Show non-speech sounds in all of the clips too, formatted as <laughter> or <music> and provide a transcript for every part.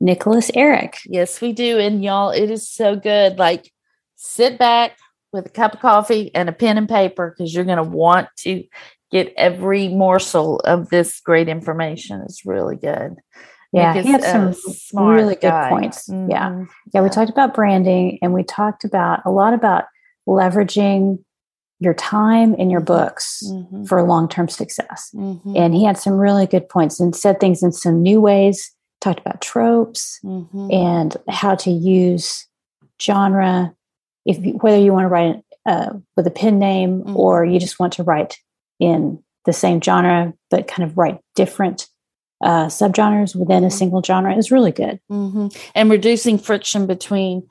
Nicholas Erik. Yes, we do. And y'all, it is so good. Like, sit back with a cup of coffee and a pen and paper because you're going to want to get every morsel of this great information. It's really good. Yeah, he had some really good points. Mm-hmm. Yeah. yeah. Yeah, we talked about branding and we talked about a lot about leveraging your time and your books mm-hmm. for long-term success. Mm-hmm. And he had some really good points and said things in some new ways talked about tropes mm-hmm. and how to use genre if whether you want to write uh, with a pen name mm-hmm. or you just want to write in the same genre but kind of write different uh, subgenres within a mm-hmm. single genre is really good mm-hmm. and reducing friction between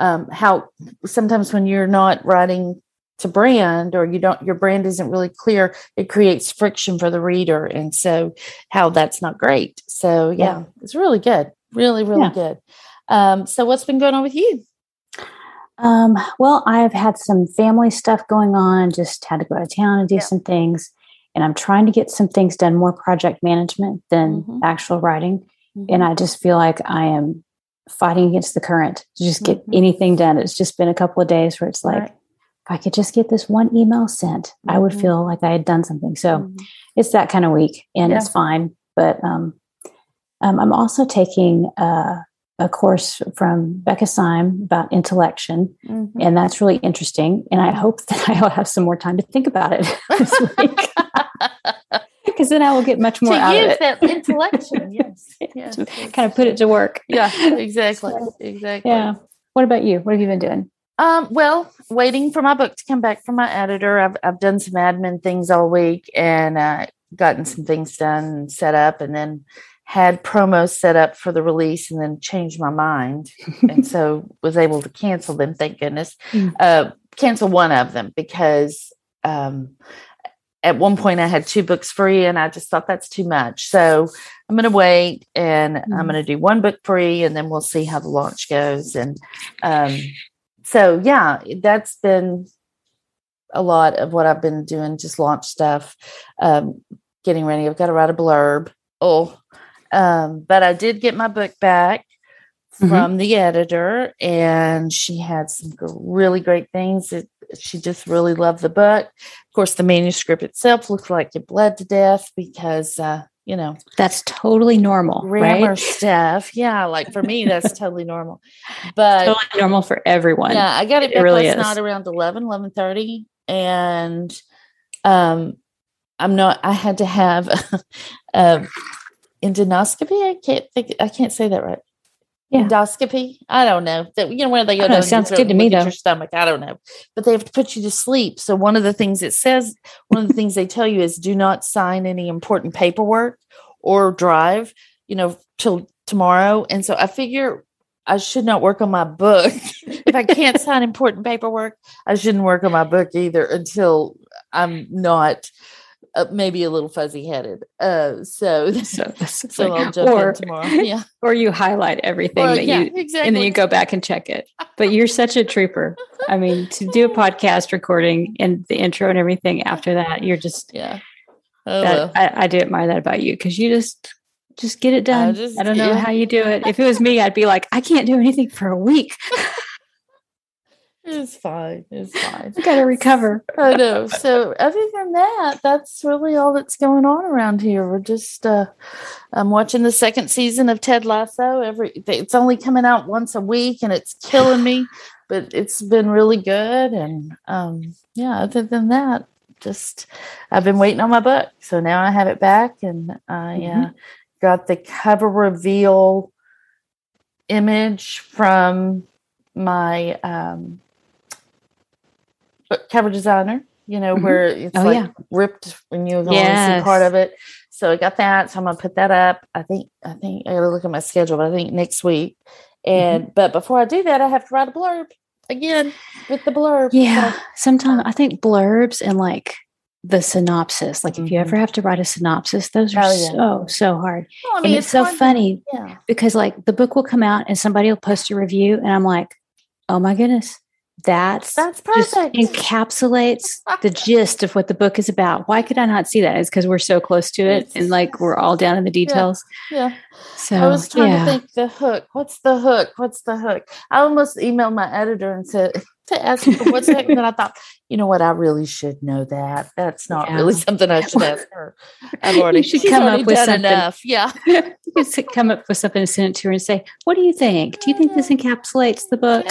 um, how sometimes when you're not writing to brand or you don't your brand isn't really clear it creates friction for the reader and so how that's not great so yeah, yeah. it's really good really really yeah. good um, so what's been going on with you um, well i've had some family stuff going on just had to go out of town and do yeah. some things and i'm trying to get some things done more project management than mm-hmm. actual writing mm-hmm. and i just feel like i am fighting against the current to just get mm-hmm. anything done it's just been a couple of days where it's like right I could just get this one email sent, mm-hmm. I would mm-hmm. feel like I had done something. So mm-hmm. it's that kind of week and yeah. it's fine. But um, um, I'm also taking uh, a course from Becca Syme about intellection, mm-hmm. and that's really interesting. And I hope <laughs> that I'll have some more time to think about it <laughs> this week. <laughs> Because then I will get much more to out use of it. that intellection, yes, yes, kind of put it to work. Yeah, exactly, so, exactly. Yeah. What about you? What have you been doing? Um, well, waiting for my book to come back from my editor. I've I've done some admin things all week and uh, gotten some things done and set up, and then had promos set up for the release, and then changed my mind, and so <laughs> was able to cancel them. Thank goodness. Mm. Uh, cancel one of them because um, at one point I had two books free, and I just thought that's too much. So I'm going to wait, and mm. I'm going to do one book free, and then we'll see how the launch goes. And um, so yeah, that's been a lot of what I've been doing, just launch stuff, um, getting ready. I've got to write a blurb. Oh, um, but I did get my book back mm-hmm. from the editor, and she had some really great things. It, she just really loved the book. Of course, the manuscript itself looked like it bled to death because uh, you know. That's totally normal grammar right? <laughs> stuff. Yeah like for me that's <laughs> totally normal. But totally normal for everyone. Yeah i got it, it really last is. night around 11 11 30 and um i'm not i had to have <laughs> a endoscopy? I can't think i can't say that right yeah. endoscopy. I don't know. That you know where they go down sounds good to me though. Your stomach. I don't know, but they have to put you to sleep. So one of the things it says, one of the things they tell you is do not sign any important paperwork or drive. You know till tomorrow. And so I figure I should not work on my book <laughs> if I can't sign important paperwork. I shouldn't work on my book either until I'm not uh, maybe a little fuzzy headed. Uh, so <laughs> so, so I'll jump or, in tomorrow. <laughs> Yeah, or you highlight everything or, that yeah, you exactly. and then you go back and check it. But you're such a trooper. I mean, to do a <laughs> podcast recording and the intro and everything after that, you're just yeah. Oh, that, well. I, I do admire that about you because you just just get it done. I, just, I don't know yeah. how you do it. If it was me, I'd be like, I can't do anything for a week. It's fine. It's fine. I gotta recover. I know. So other than that, that's really all that's going on around here. We're just uh I'm watching the second season of Ted Lasso. Every it's only coming out once a week and it's killing me, <laughs> but it's been really good. And um yeah, other than that, just I've been waiting on my book. So now I have it back and I mm-hmm. uh, got the cover reveal image from my um cover designer, you know, mm-hmm. where it's oh, like yeah. ripped when you only yes. see part of it. So I got that. So I'm gonna put that up. I think I think I gotta look at my schedule, but I think next week. And mm-hmm. but before I do that, I have to write a blurb again with the blurb. Yeah. So, sometimes I think blurbs and like the synopsis. Like mm-hmm. if you ever mm-hmm. have to write a synopsis, those are oh, yeah. so so hard. Well, I mean, and it's, it's so funny yeah. because like the book will come out and somebody will post a review, and I'm like, oh my goodness, that's that's perfect. encapsulates <laughs> the gist of what the book is about. Why could I not see that? It's because we're so close to it, and like we're all down in the details. Yeah. yeah. So I was trying yeah. to think the hook. What's the hook? What's the hook? I almost emailed my editor and said to ask what's hook, and then I thought, you know what? I really should know that. That's not yeah. really <laughs> something I should ask her. I've already <laughs> you should come up with something enough. Yeah. you should come up with something and send it to her and say, "What do you think? Do you think this encapsulates the book?"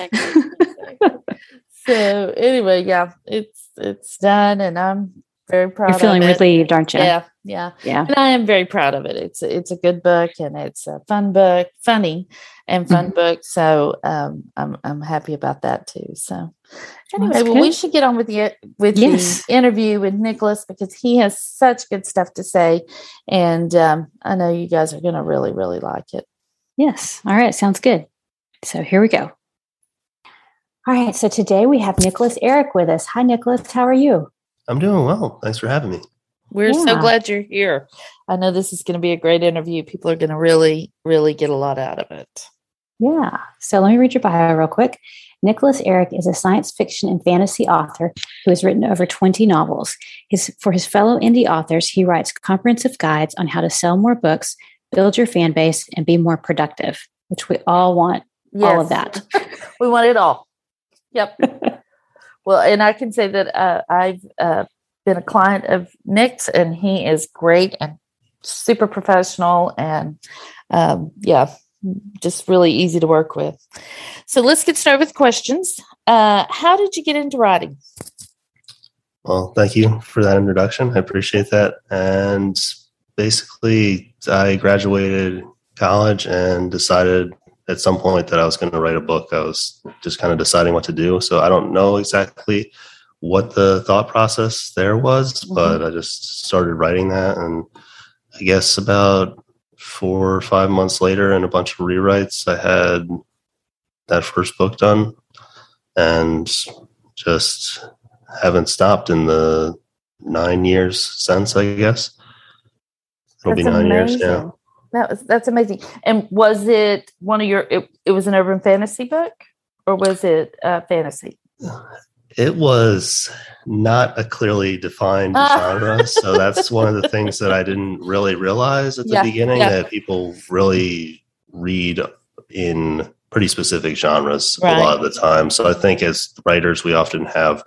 so anyway, yeah, it's it's done, and I'm very proud. You're feeling relieved, aren't you? Yeah, yeah, yeah. And I am very proud of it. It's it's a good book, and it's a fun book, funny and fun mm-hmm. book. So um, I'm I'm happy about that too. So anyway, well, we should get on with the with yes. the interview with Nicholas because he has such good stuff to say, and um, I know you guys are going to really really like it. Yes. All right. Sounds good. So here we go. All right. So today we have Nicholas Erik with us. Hi, Nicholas. How are you? I'm doing well. Thanks for having me. We're yeah. so glad you're here. I know this is going to be a great interview. People are going to really, really get a lot out of it. Yeah. So let me read your bio real quick. Nicholas Erik is a science fiction and fantasy author who has written over 20 novels. His, for his fellow indie authors, he writes comprehensive guides on how to sell more books, build your fan base, and be more productive, which we all want yes. all of that. <laughs> we want it all. Yep. <laughs> well, and I can say that uh, I've uh, been a client of Nick's, and he is great and super professional, and um, yeah, just really easy to work with. So let's get started with questions. Uh, how did you get into writing? Well, thank you for that introduction. I appreciate that. And basically, I graduated college and decided at some point that I was going to write a book. I was just kind of deciding what to do. So I don't know exactly what the thought process there was, mm-hmm. but I just started writing that. And I guess about four or five months later and a bunch of rewrites, I had that first book done and just haven't stopped in the nine years since, I guess. It'll that's be nine amazing. years. Yeah. That was that's amazing. And was it one of your? It, it was an urban fantasy book, or was it uh, fantasy? It was not a clearly defined <laughs> genre, so that's one of the things that I didn't really realize at the yeah, beginning yeah. that people really read in pretty specific genres right. a lot of the time. So I think as writers, we often have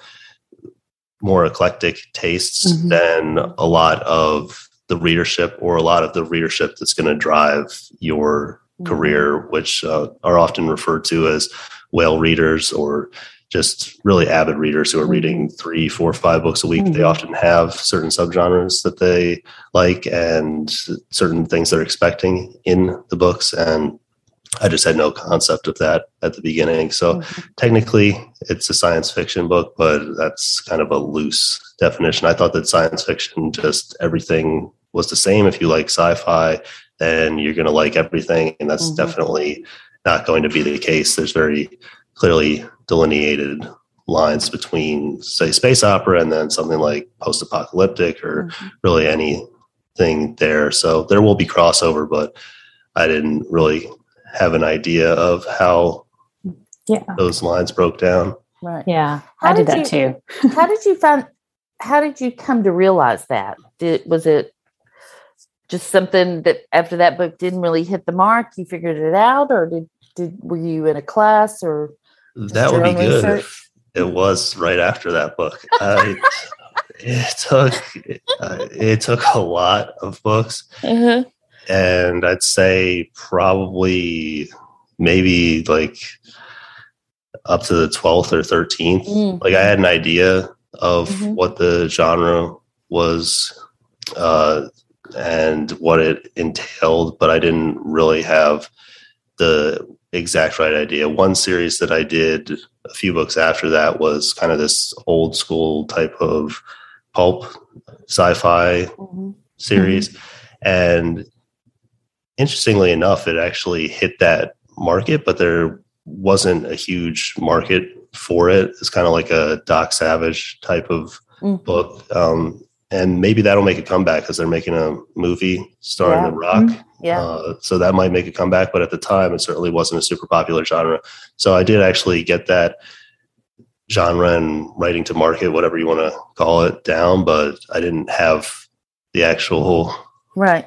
more eclectic tastes mm-hmm. than a lot of the readership or a lot of the readership that's going to drive your mm-hmm. career, which uh, are often referred to as whale readers or just really avid readers who are mm-hmm. reading three, four, five books a week. Mm-hmm. They often have certain subgenres that they like and certain things they're expecting in the books. And I just had no concept of that at the beginning. So mm-hmm. technically, it's a science fiction book, but that's kind of a loose definition. I thought that science fiction, just everything was the same. If you like sci-fi, then you're going to like everything, and that's mm-hmm. definitely not going to be the case. There's very clearly delineated lines between, say, space opera and then something like post-apocalyptic or mm-hmm. really anything there. So there will be crossover, but I didn't really have an idea of how yeah. those lines broke down. Right. Yeah, how I did, did that you, too. <laughs> how did you find? How did you come to realize that? Did was it just something that after that book didn't really hit the mark, you figured it out, or did did were you in a class or that would be good it was right after that book. I, it took uh, it took a lot of books, uh-huh. and I'd say probably maybe like up to the twelfth or thirteenth. Mm. Like I had an idea of mm-hmm. what the genre was uh, and what it entailed, but I didn't really have the exact right idea. One series that I did a few books after that was kind of this old school type of pulp sci-fi mm-hmm. series. Mm-hmm. And interestingly enough, it actually hit that market, but there wasn't a huge market for it. It's kind of like a Doc Savage type of mm-hmm. book. Um, and maybe that'll make a comeback because they're making a movie starring yeah. The Rock. Mm-hmm. Yeah. Uh, so that might make a comeback, but at the time, it certainly wasn't a super popular genre. So I did actually get that genre and writing to market, whatever you want to call it, down, but I didn't have the actual right,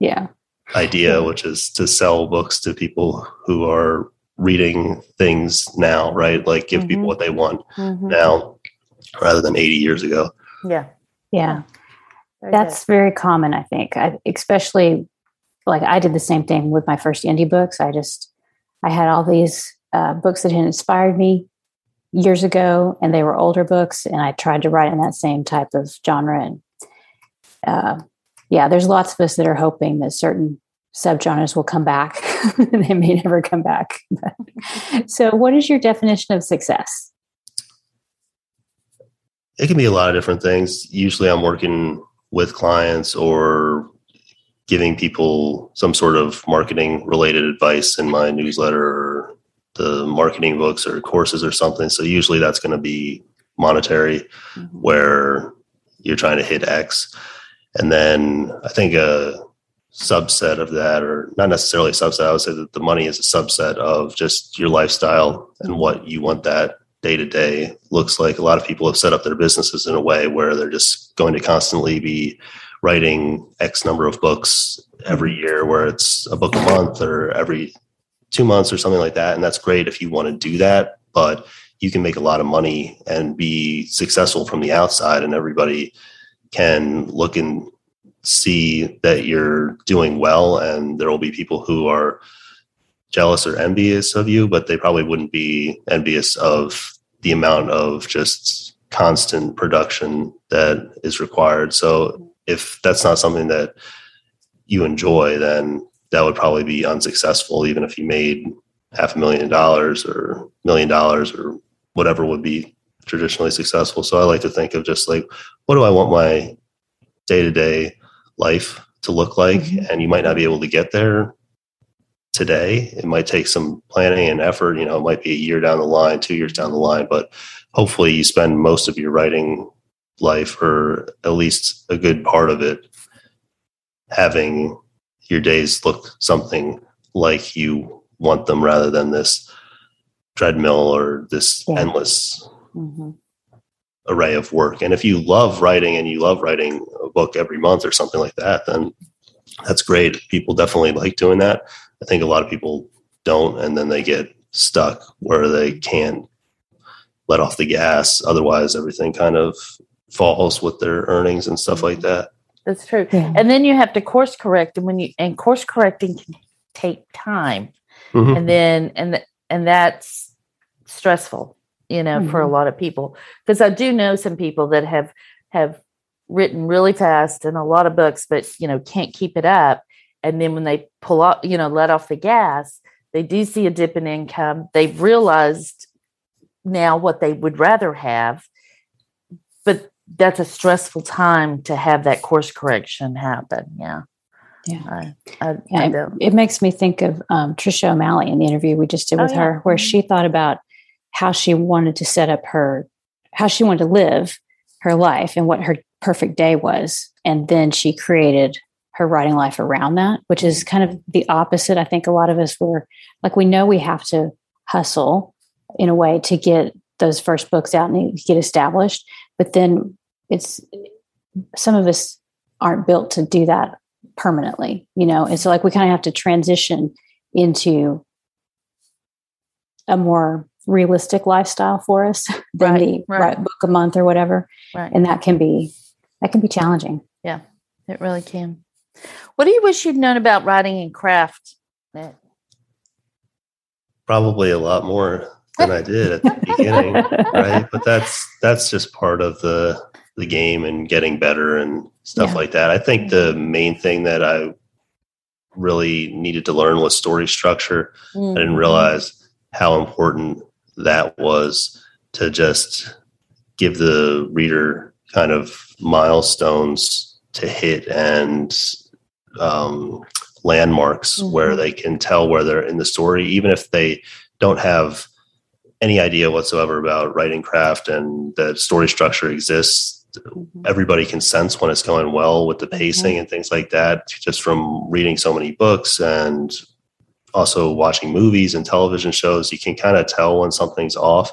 yeah, idea, which is to sell books to people who are reading things now, right? Like give mm-hmm. people what they want mm-hmm. now, rather than eighty years ago. Yeah, yeah, very that's good. very common. I think, I, especially like I did the same thing with my first indie books. I just I had all these uh, books that had inspired me years ago, and they were older books, and I tried to write in that same type of genre. And uh, yeah, there's lots of us that are hoping that certain subgenres will come back. <laughs> they may never come back. <laughs> so, what is your definition of success? It can be a lot of different things. Usually, I'm working with clients or giving people some sort of marketing related advice in my newsletter or the marketing books or courses or something. So usually that's going to be monetary, mm-hmm. where you're trying to hit X. And then I think a subset of that, or not necessarily a subset, I would say that the money is a subset of just your lifestyle and what you want that day to day looks like. A lot of people have set up their businesses in a way where they're just going to constantly be writing X number of books every mm-hmm. year, where it's a book a month or every two months or something like that. And that's great if you want to do that, but you can make a lot of money and be successful from the outside, and everybody can look and see that you're doing well. And there will be people who are jealous or envious of you, but they probably wouldn't be envious of the amount of just constant production that is required. So if that's not something that you enjoy, then that would probably be unsuccessful, even if you made half a million dollars or million dollars or whatever would be traditionally successful. So I like to think of just like, what do I want my day to day life to look like? Mm-hmm. And you might not be able to get there today. It might take some planning and effort. You know, it might be a year down the line, two years down the line, but hopefully you spend most of your writing life or at least a good part of it having your days look something like you want them rather than this treadmill or this yeah. endless mm-hmm. array of work. And if you love writing and you love writing a book every month or something like that, then that's great. People definitely like doing that. I think a lot of people don't, and then they get stuck where they can't let off the gas. Otherwise, everything kind of falls with their earnings and stuff like that. That's true. Yeah. And then you have to course correct, and when you and course correcting can take time, mm-hmm. and then and and that's stressful, you know, mm-hmm. for a mm-hmm. lot of people. Because I do know some people that have have written really fast and a lot of books, but you know can't keep it up. And then when they pull off, you know, let off the gas, they do see a dip in income. They've realized now what they would rather have, but that's a stressful time to have that course correction happen. Yeah. Yeah. I, I, yeah I it, it, makes me think of um, Tricia O'Malley in the interview we just did oh, with oh, yeah. her, where mm-hmm. she thought about how she wanted to set up her, how she wanted to live her life and what her perfect day was. And then she created her writing life around that, which is kind of the opposite. I think a lot of us were like, we know we have to hustle in a way to get those first books out and get established but then it's some of us aren't built to do that permanently you know and so like we kind of have to transition into a more realistic lifestyle for us <laughs> than right, the right. right. book a month or whatever right. and that can be that can be challenging yeah it really can what do you wish you'd known about writing and craft probably a lot more than I did at the <laughs> beginning, right? But that's that's just part of the the game and getting better and stuff yeah. like that. I think the main thing that I really needed to learn was story structure. Mm-hmm. I didn't mm-hmm. realize how important that was to just give the reader kind of milestones to hit and um, landmarks mm-hmm. where they can tell where they're in the story, even if they don't have any idea whatsoever about writing craft and that story structure exists. Mm-hmm. Everybody can sense when it's going well with the pacing mm-hmm. and things like that, just from reading so many books and also watching movies and television shows. You can kind of tell when something's off,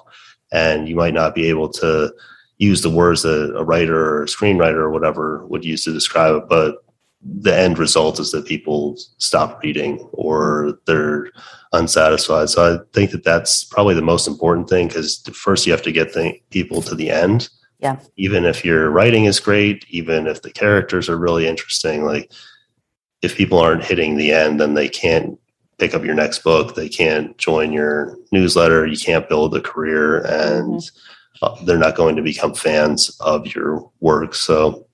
and you might not be able to use the words that a writer or a screenwriter or whatever would use to describe it, but the end result is that people stop reading or they're unsatisfied. So I think that that's probably the most important thing because first you have to get the people to the end. Yeah. Even if your writing is great, even if the characters are really interesting, like if people aren't hitting the end, then they can't pick up your next book. They can't join your newsletter. You can't build a career and mm-hmm. uh, they're not going to become fans of your work. So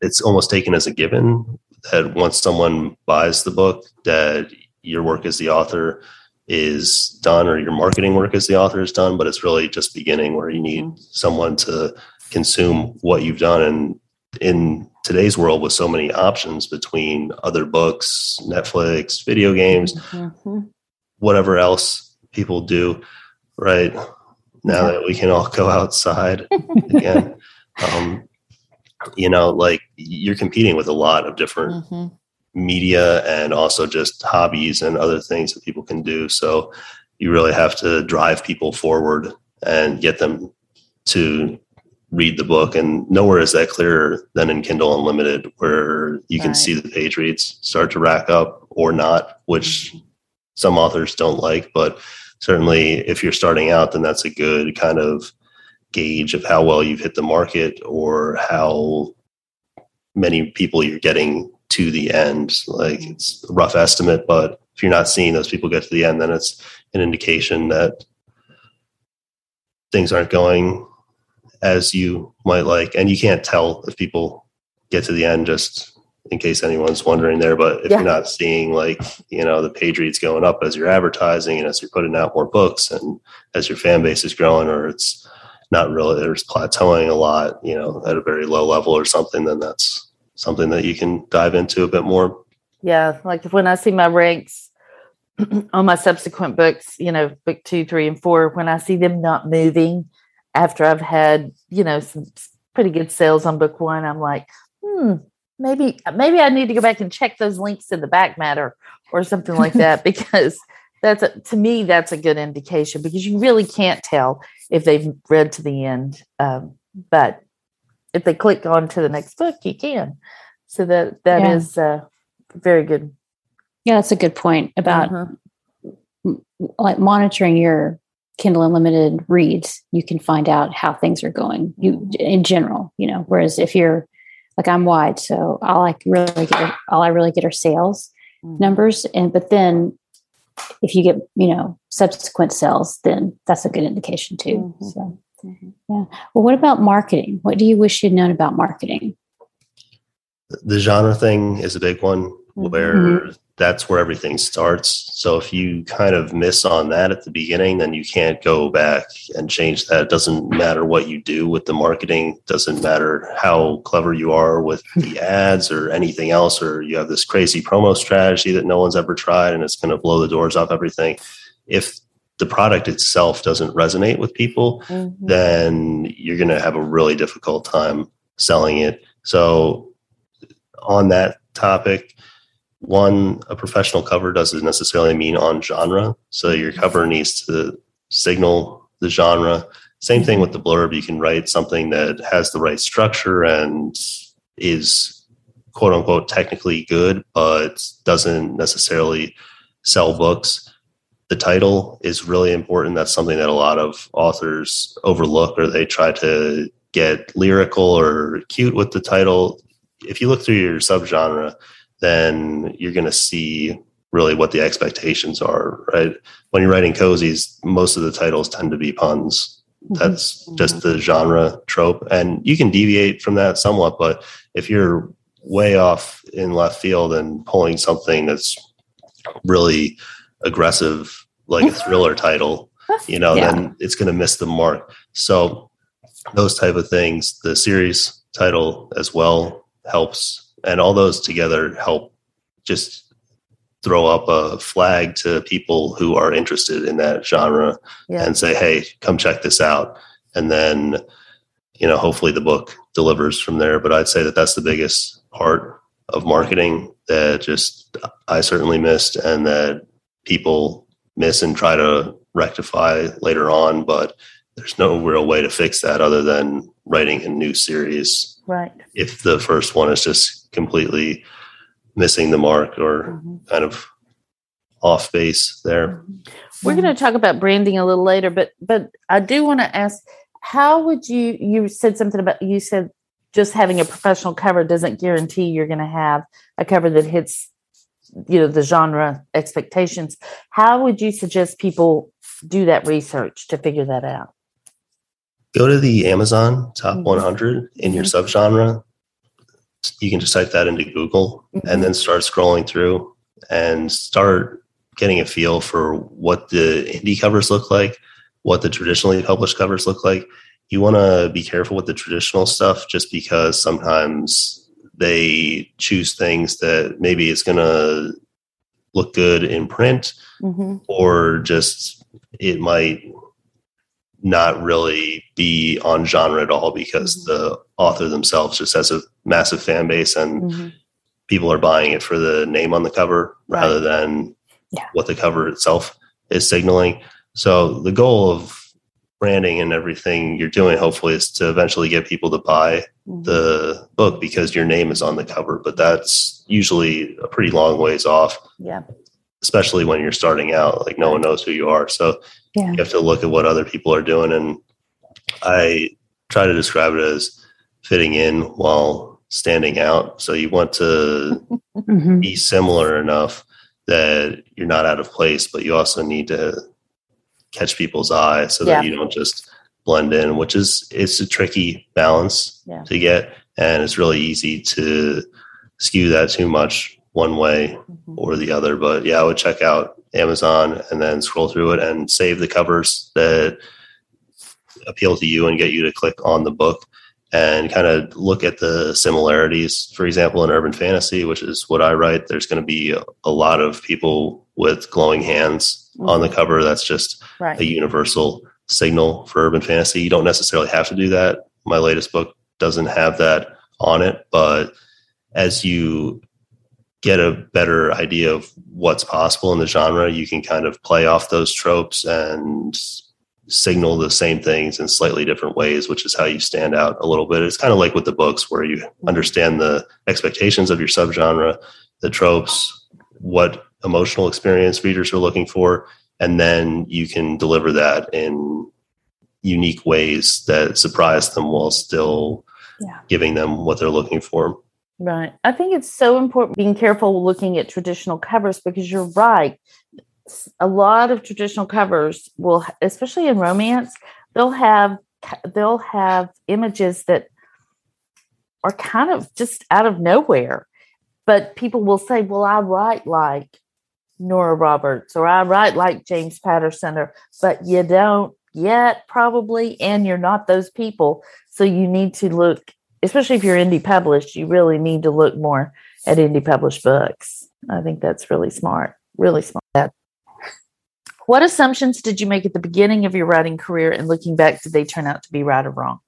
it's almost taken as a given that once someone buys the book, that your work as the author is done or your marketing work as the author is done, but it's really just beginning where you need mm-hmm. someone to consume what you've done. And in today's world with so many options between other books, Netflix, video games, mm-hmm. whatever else people do, right? Now yeah. that we can all go outside <laughs> again. Um, you know, like you're competing with a lot of different mm-hmm. media and also just hobbies and other things that people can do. So you really have to drive people forward and get them to read the book. And nowhere is that clearer than in Kindle Unlimited, where you right. can see the page reads start to rack up or not, which mm-hmm. some authors don't like. But certainly, if you're starting out, then that's a good kind of gauge of how well you've hit the market or how many people you're getting to the end. Like mm-hmm. it's a rough estimate, but if you're not seeing those people get to the end, then it's an indication that things aren't going as you might like. And you can't tell if people get to the end just in case anyone's wondering there. But if yeah. you're not seeing like, you know, the page reads going up as you're advertising and as you're putting out more books and as your fan base is growing or it's not really there's plateauing a lot, you know, at a very low level or something, then that's something that you can dive into a bit more. Yeah, like when I see my ranks <clears throat> on my subsequent books, you know, book two, three, and four, when I see them not moving after I've had, you know, some pretty good sales on book one, I'm like, hmm, maybe maybe I need to go back and check those links in the back matter or something like that <laughs> because that's a, to me that's a good indication because you really can't tell if they've read to the end um, but if they click on to the next book you can so that that yeah. is uh, very good yeah that's a good point about uh-huh. like monitoring your kindle unlimited reads you can find out how things are going you in general you know whereas if you're like i'm wide so all i really get all i really get are sales mm-hmm. numbers and but then if you get you know subsequent sales then that's a good indication too mm-hmm. so mm-hmm. yeah well what about marketing what do you wish you'd known about marketing the genre thing is a big one mm-hmm. where mm-hmm that's where everything starts. So if you kind of miss on that at the beginning, then you can't go back and change that. It doesn't matter what you do with the marketing, doesn't matter how clever you are with the <laughs> ads or anything else, or you have this crazy promo strategy that no one's ever tried and it's going to blow the doors off everything. If the product itself doesn't resonate with people, mm-hmm. then you're going to have a really difficult time selling it. So on that topic, one, a professional cover doesn't necessarily mean on genre. So your mm-hmm. cover needs to signal the genre. Same thing mm-hmm. with the blurb. You can write something that has the right structure and is quote unquote technically good, but doesn't necessarily sell books. The title is really important. That's something that a lot of authors overlook or they try to get lyrical or cute with the title. If you look through your subgenre, then you're going to see really what the expectations are, right? When you're writing cozies, most of the titles tend to be puns. Mm-hmm. That's mm-hmm. just the genre trope. And you can deviate from that somewhat, but if you're way off in left field and pulling something that's really aggressive, like a <laughs> thriller title, you know, yeah. then it's going to miss the mark. So those type of things, the series title as well helps and all those together help just throw up a flag to people who are interested in that genre yeah. and say, "Hey, come check this out." And then, you know, hopefully the book delivers from there. But I'd say that that's the biggest part of marketing that just I certainly missed, and that people miss and try to rectify later on. But there's no real way to fix that other than writing a new series. Right. If the first one is just completely missing the mark or mm-hmm. kind of off base there. Mm-hmm. We're going to talk about branding a little later, but but I do want to ask how would you you said something about you said just having a professional cover doesn't guarantee you're going to have a cover that hits you know the genre expectations. How would you suggest people do that research to figure that out? Go to the Amazon top mm-hmm. 100 in your mm-hmm. subgenre you can just type that into Google mm-hmm. and then start scrolling through and start getting a feel for what the indie covers look like, what the traditionally published covers look like. You want to be careful with the traditional stuff just because sometimes they choose things that maybe it's going to look good in print mm-hmm. or just it might not really be on genre at all because mm-hmm. the author themselves just has a massive fan base and mm-hmm. people are buying it for the name on the cover right. rather than yeah. what the cover itself is signaling. So the goal of branding and everything you're doing hopefully is to eventually get people to buy mm-hmm. the book because your name is on the cover, but that's usually a pretty long ways off. Yeah. Especially when you're starting out, like no one knows who you are. So yeah. you have to look at what other people are doing and I try to describe it as fitting in while standing out. So you want to mm-hmm. be similar enough that you're not out of place, but you also need to catch people's eye so yeah. that you don't just blend in, which is it's a tricky balance yeah. to get. And it's really easy to skew that too much one way mm-hmm. or the other. But yeah, I would check out Amazon and then scroll through it and save the covers that appeal to you and get you to click on the book and kind of look at the similarities. For example, in urban fantasy, which is what I write, there's going to be a, lot of people with glowing hands mm-hmm. on the cover. That's just right. a universal signal for urban fantasy. You don't necessarily have to do that. My latest book doesn't have that on it, but as you get a better idea of what's possible in the genre, you can kind of play off those tropes and signal the same things in slightly different ways, which is how you stand out a little bit. It's kind of like with the books where you understand the expectations of your subgenre, the tropes, what emotional experience readers are looking for, and then you can deliver that in unique ways that surprise them while still yeah. giving them what they're looking for. Right. I think it's so important being careful looking at traditional covers because you're right. A lot of traditional covers will especially in romance they'll have they'll have images that are kind of just out of nowhere. But people will say well i write like nora roberts or i write like james patterson or but you don't yet probably and you're not those people. So you need to look especially if you're indie published you really need to look more at indie published books i think that's really smart really smart what assumptions did you make at the beginning of your writing career and looking back, did they turn out to be right or wrong?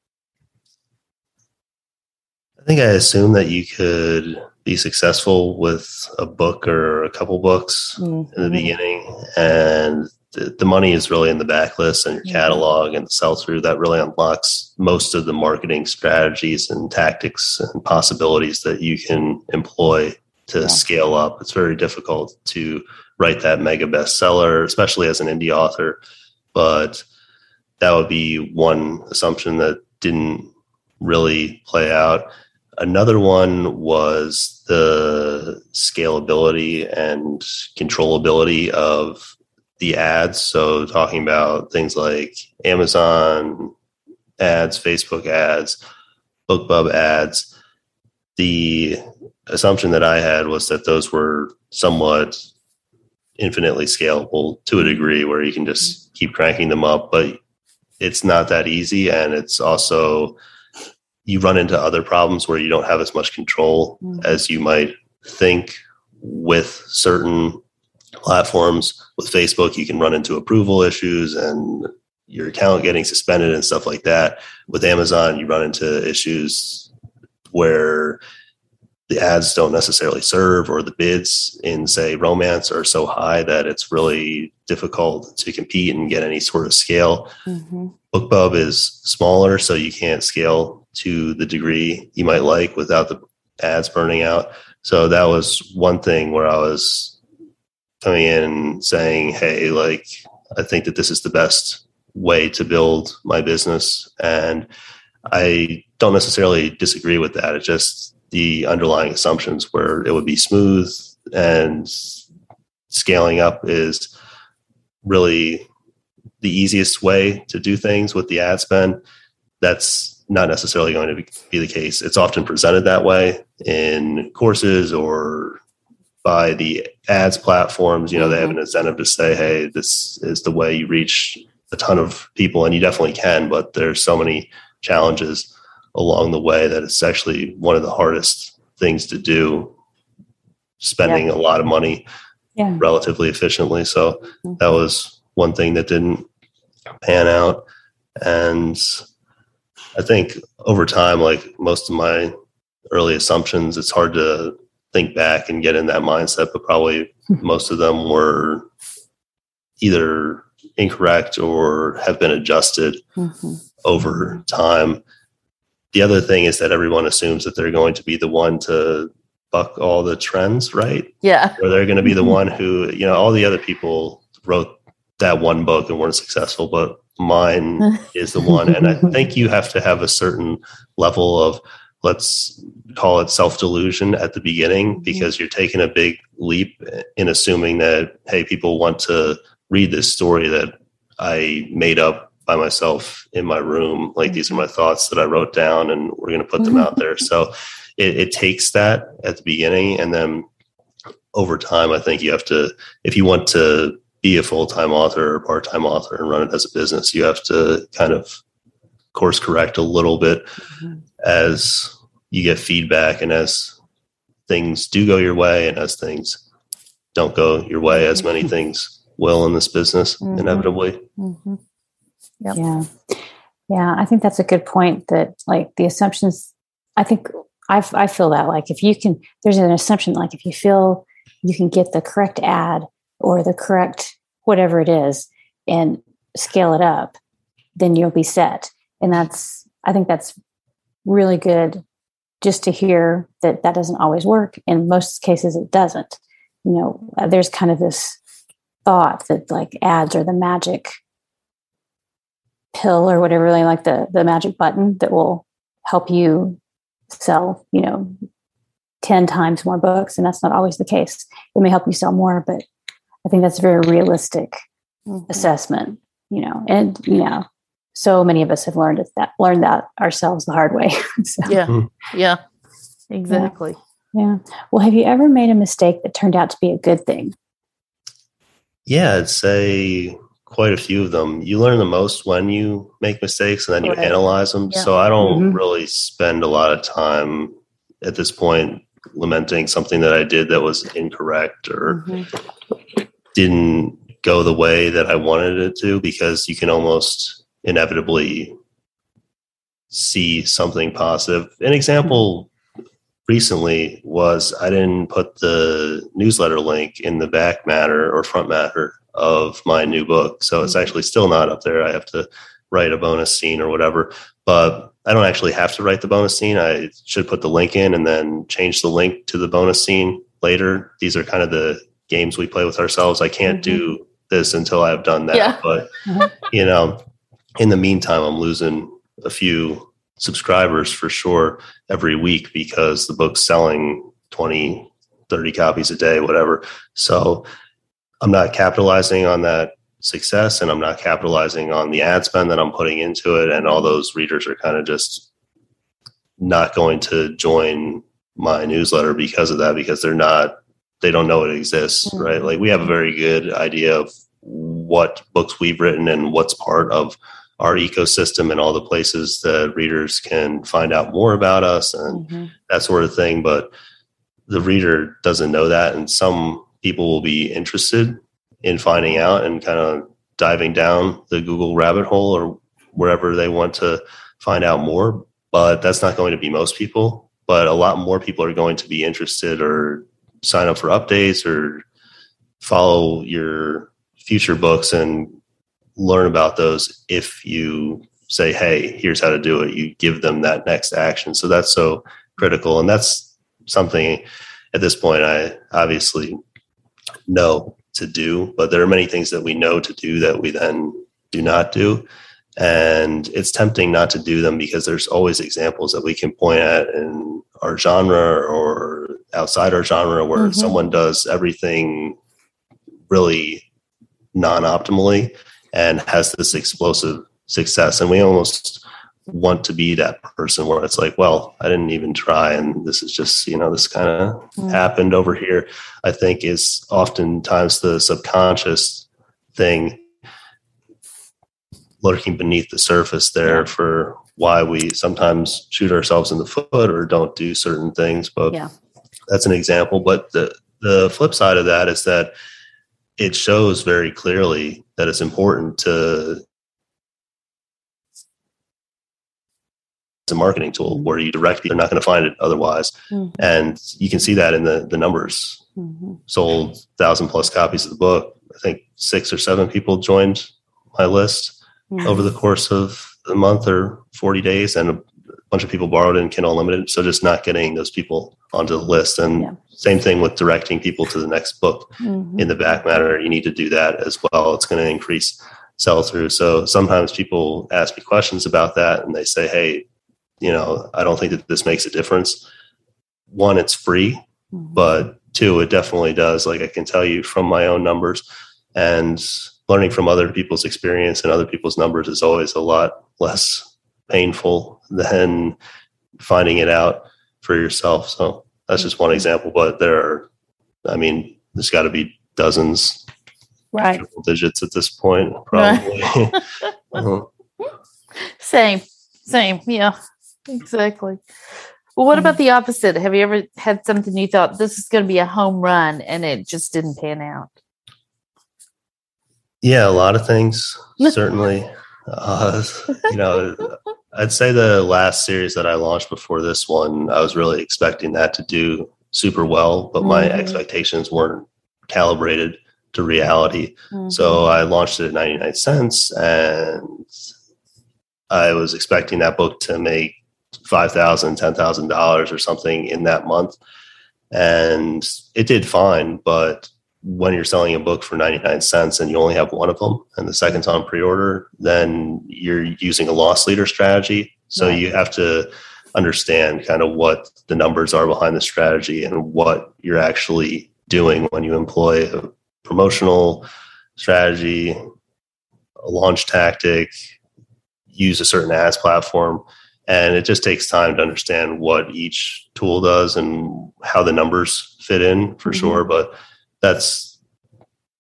I think I assumed that you could be successful with a book or a couple books mm-hmm. in the beginning. And the, the, money is really in the backlist and your catalog and the sell through that really unlocks most of the marketing strategies and tactics and possibilities that you can employ to yeah. scale up. It's very difficult to write that mega bestseller, especially as an indie author. But that would be one assumption that didn't really play out. Another one was the scalability and controllability of the ads. So, talking about things like Amazon ads, Facebook ads, BookBub ads. The assumption that I had was that those were somewhat infinitely scalable to a degree where you can just mm-hmm. keep cranking them up but it's not that easy and it's also you run into other problems where you don't have as much control mm-hmm. as you might think with certain platforms. With Facebook, you can run into approval issues and your account getting suspended and stuff like that. With Amazon, you run into issues where the ads don't necessarily serve or the bids in say romance are so high that it's really difficult to compete and get any sort of scale mm-hmm. bookbub is smaller so you can't scale to the degree you might like without the ads burning out so that was one thing where i was coming in and saying hey like i think that this is the best way to build my business and i don't necessarily disagree with that It's just the underlying assumptions where it would be smooth and scaling up is really the easiest way to do things with the ad spend. That's not necessarily going to be the case. It's often presented that way in courses or by the ads platforms. You know, they have an mm-hmm. incentive to say, hey, this is the way you reach a ton of people, and you definitely can, but there's so many challenges along the way that it's actually one of the hardest things to do spending yeah. a lot of money yeah. relatively efficiently so mm-hmm. that was one thing that didn't pan out and i think over time like most of my early assumptions it's hard to think back and get in that mindset but probably <laughs> most of them were either incorrect or have been adjusted mm-hmm. over time the other thing is that everyone assumes that they're going to be the one to buck all the trends, right? Yeah. Or they're going to be the mm-hmm. one who, you know, all the other people wrote that one book and weren't successful, but mine <laughs> is the one. And I think you have to have a certain level of, let's call it self delusion at the beginning, mm-hmm. because you're taking a big leap in assuming that, hey, people want to read this story that I made up by myself in my room. Like these are my thoughts that I wrote down, and we're going to put them out there. So it, it takes that at the beginning, and then over time, I think you have to, if you want to be a full time author or part time author and run it as a business, you have to kind of course correct a little bit mm-hmm. as you get feedback and as things do go your way and as things don't go your way, as many things will in this business mm-hmm. inevitably. Mm-hmm. Yep. Yeah. Yeah. I think that's a good point that like the assumptions, I think I, I feel that like if you can, there's an assumption like if you feel you can get the correct ad or the correct whatever it is and scale it up, then you'll be set. And that's, I think that's really good just to hear that that doesn't always work. In most cases, it doesn't. You know, there's kind of this thought that like ads are the magic pill or whatever they like the the magic button that will help you sell you know 10 times more books and that's not always the case it may help you sell more but i think that's a very realistic mm-hmm. assessment you know and you know so many of us have learned that learned that ourselves the hard way <laughs> so, yeah mm-hmm. yeah exactly yeah. yeah well have you ever made a mistake that turned out to be a good thing yeah i'd say quite a few of them. You learn the most when you make mistakes and then you analyze them. Yeah. So I don't mm-hmm. really spend a lot of time at this point lamenting something that I did that was incorrect or mm-hmm. didn't go the way that I wanted it to because you can almost inevitably see something positive. An example recently was I didn't put the newsletter link in the back matter or front matter of my new book. So it's mm-hmm. actually still not up there. I have to write a bonus scene or whatever, but I don't actually have to write the bonus scene. I should put the link in and then change the link to the bonus scene later. These are kind of the games we play with ourselves. I can't mm-hmm. do this until I've done that. Yeah. But, mm-hmm. you know, in the meantime, I'm losing a few subscribers for sure every week because the book's selling 20, 30 copies a day, whatever. So I'm not capitalizing on that success and I'm not capitalizing on the ad spend that I'm putting into it. And all those readers are kind of just not going to join my newsletter because of that, because they're not, they don't know it exists, mm-hmm. right? Like we have a very good idea of what books we've written and what's part of our ecosystem and all the places that readers can find out more about us and mm-hmm. that sort of thing. But the reader doesn't know that. And some people will be interested in finding out and kind of diving down the Google rabbit hole or wherever they want to find out more. But that's not going to be most people. But a lot more people are going to be interested or sign up for updates or follow your future books and learn about those if you say, hey, here's how to do it. You give them that next action. So that's so critical. And that's something at this point I obviously know to do, but there are many things that we know to do that we then do not do. And it's tempting not to do them because there's always examples that we can point at in our genre or outside our genre where mm-hmm. someone does everything really non optimally and has this explosive success. And we almost want to be that person where it's like, well, I didn't even try. And this is just, you know, this kind of mm. happened over here. I think is oftentimes the subconscious thing lurking beneath the surface there yeah. for why we sometimes shoot ourselves in the foot or don't do certain things. But yeah. that's an example. But the, the flip side of that is that it shows very clearly that it's important to it's a marketing tool where you direct people, they're not going to find it otherwise. Mm-hmm. And you can see that in the, the numbers. Mm-hmm. Sold thousand plus copies of the book. I think six or seven people joined my list mm-hmm. over the course of a month or 40 days. And a bunch of people borrowed in Kindle Unlimited. So just not getting those people onto the list. And yeah. Same thing with directing people to the next book mm-hmm. in the back matter. You need to do that as well. It's going to increase sell through. So sometimes people ask me questions about that and they say, Hey, you know, I don't think that this makes a difference. One, it's free, mm-hmm. but two, it definitely does. Like I can tell you from my own numbers and learning from other people's experience and other people's numbers is always a lot less painful than finding it out for yourself. So that's just one example, but there are, I mean, there's got to be dozens, right? Digits at this point, probably. <laughs> uh-huh. Same, same, yeah exactly. Well, what about the opposite? Have you ever had something you thought this is going to be a home run and it just didn't pan out? Yeah, a lot of things, certainly. <laughs> Uh, you know, I'd say the last series that I launched before this one, I was really expecting that to do super well, but my mm-hmm. expectations weren't calibrated to reality. Mm-hmm. So I launched it at 99 cents and I was expecting that book to make five thousand, ten thousand dollars or something in that month, and it did fine. But when you're selling a book for 99 cents and you only have one of them and the second's on pre-order, then you're using a loss leader strategy. So right. you have to understand kind of what the numbers are behind the strategy and what you're actually doing when you employ a promotional strategy, a launch tactic, use a certain ads platform and it just takes time to understand what each tool does and how the numbers fit in for mm-hmm. sure but that's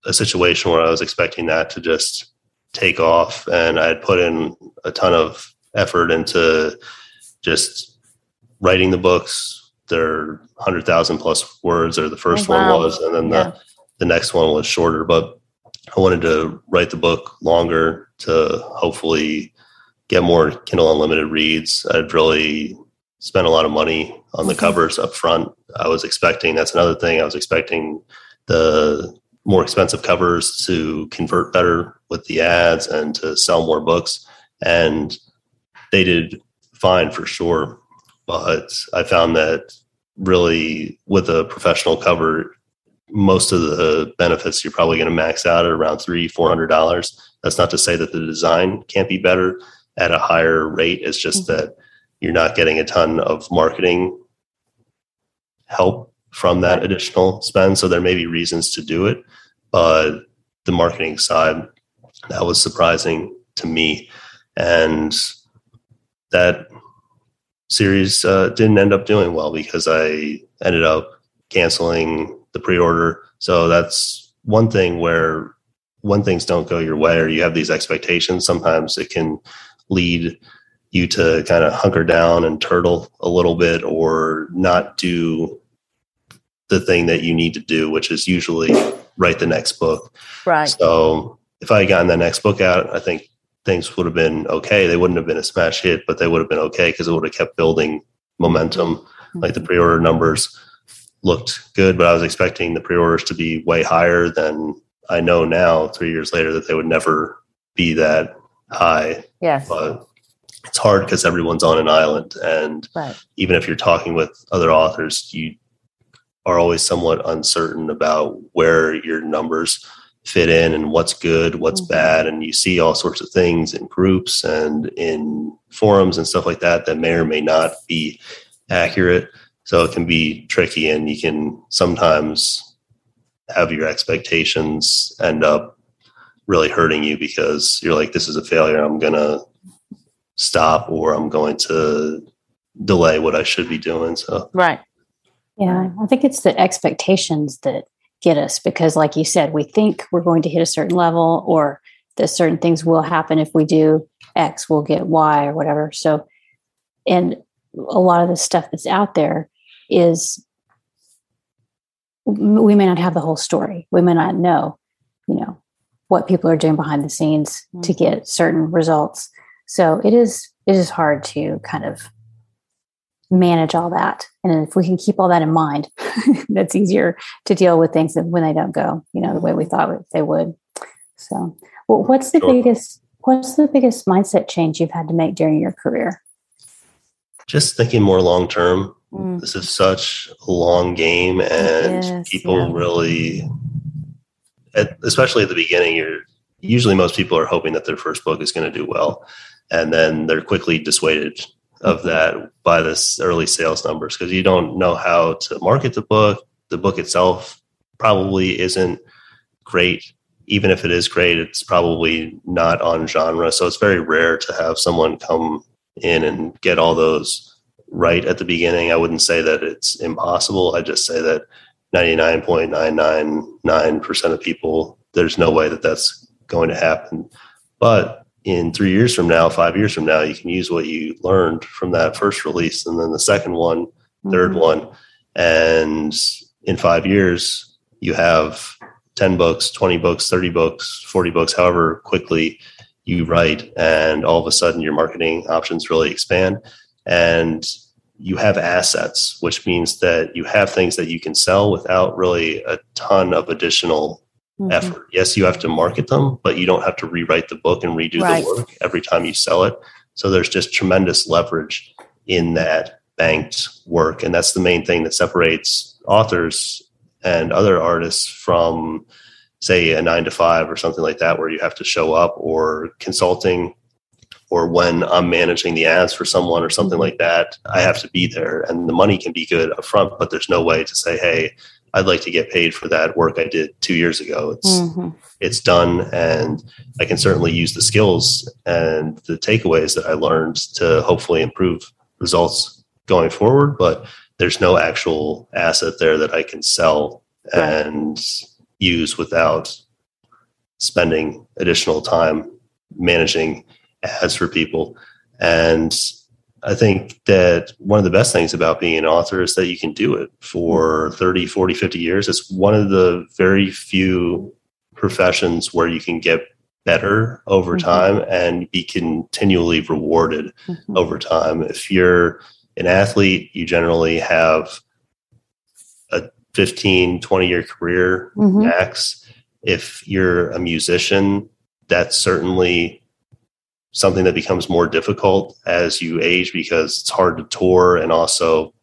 a situation where i was expecting that to just take off and i had put in a ton of effort into just writing the books they're 100000 plus words or the first oh, wow. one was and then yeah. the, the next one was shorter but i wanted to write the book longer to hopefully get more Kindle Unlimited reads. I'd really spent a lot of money on the mm-hmm. covers up front. I was expecting that's another thing. I was expecting the more expensive covers to convert better with the ads and to sell more books. And they did fine for sure. But I found that really with a professional cover, most of the benefits you're probably going to max out at around three, four hundred dollars. That's not to say that the design can't be better, at a higher rate. It's just mm-hmm. that you're not getting a ton of marketing help from that additional spend. So there may be reasons to do it, but the marketing side, that was surprising to me. And that series uh, didn't end up doing well because I ended up canceling the pre order. So that's one thing where when things don't go your way or you have these expectations, sometimes it can lead you to kind of hunker down and turtle a little bit or not do the thing that you need to do, which is usually write the next book. Right. So if I had gotten that next book out, I think things would have been okay. They wouldn't have been a smash hit, but they would have been okay because it would have kept building momentum. Mm-hmm. Like the pre-order numbers looked good, but I was expecting the pre-orders to be way higher than I know now, three years later, that they would never be that high. Yes. But it's hard because everyone's on an island. And right. even if you're talking with other authors, you are always somewhat uncertain about where your numbers fit in and what's good, what's mm-hmm. bad. And you see all sorts of things in groups and in forums and stuff like that that may or may not be accurate. So it can be tricky and you can sometimes have your expectations end up really hurting you because you're like, this is a failure. I'm going to stop or I'm going to delay what I should be doing. So, right. Yeah, I think it's the expectations that get us because, like you said, we think we're going to hit a certain level or that certain things will happen if we do X, we'll get Y or whatever. So, and a lot of the stuff that's out there is we may not have the whole story. We may not know, you know, what people are doing behind the scenes mm-hmm. to get certain results. So it is it is hard to kind of manage all that. And if we can keep all that in mind, <laughs> that's easier to deal with things when they don't go, you know, the way we thought they would. So, well, what's the sure. biggest what's the biggest mindset change you've had to make during your career? Just thinking more long term. Mm. This is such a long game, and yes, people yeah. really, at, especially at the beginning, you're usually most people are hoping that their first book is going to do well, and then they're quickly dissuaded of mm-hmm. that by this early sales numbers because you don't know how to market the book. The book itself probably isn't great. Even if it is great, it's probably not on genre. So it's very rare to have someone come in and get all those right at the beginning. I wouldn't say that it's impossible. I just say that 99.999% of people, there's no way that that's going to happen. But in three years from now, five years from now, you can use what you learned from that first release and then the second one, third mm-hmm. one. And in five years, you have 10 books, 20 books, 30 books, 40 books, however quickly you write. And all of a sudden, your marketing options really expand. And you have assets, which means that you have things that you can sell without really a ton of additional mm-hmm. effort. Yes, you have to market them, but you don't have to rewrite the book and redo right. the work every time you sell it. So there's just tremendous leverage in that banked work. And that's the main thing that separates authors and other artists from, say, a nine to five or something like that, where you have to show up or consulting or when I'm managing the ads for someone or something mm-hmm. like that, I have to be there. And the money can be good upfront, but there's no way to say, hey, I'd like to get paid for that work I did two years ago. It's mm-hmm. it's done, and I can certainly use the skills and the takeaways that I learned to hopefully improve results going forward. But there's no actual asset there that I can sell and use without spending additional time managing ads for people. And I think that one of the best things about being an author is that you can do it for 30, 40, 50 years. It's one of the very few professions where you can get better over mm-hmm. time and be continually rewarded mm-hmm. over time. If you're an athlete, you generally have a 15, 20 year career mm-hmm. max. If you're a musician, that's certainly something that becomes more difficult as you age because it's hard to tour. And also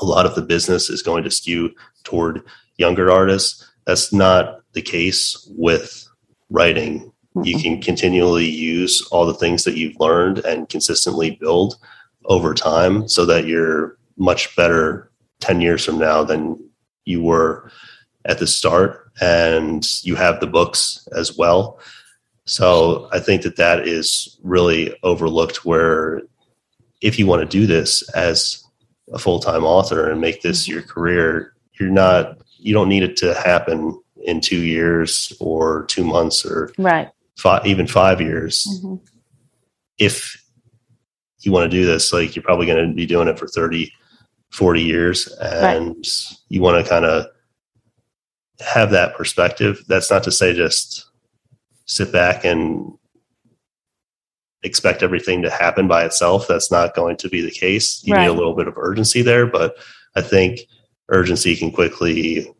a lot of the business is going to skew toward younger artists. That's not the case with writing. Mm-hmm. you can continually use all the things that you've learned and consistently build over time so that you're much better 10 years from now than you were at the start. And you have the books as well so I think that that is really overlooked. Where if you want to do this as a full time author and make this your career, you're not you don't need it to happen in two years or two months or right five, even five years. Mm-hmm. If you want to do this, like you're probably going to be doing it for 30, 40 years and right. you want to kind of have that perspective. That's not to say just sit back and expect everything to happen by itself. That's not going to be the case. You right. need a little bit of urgency there, but I think urgency can quickly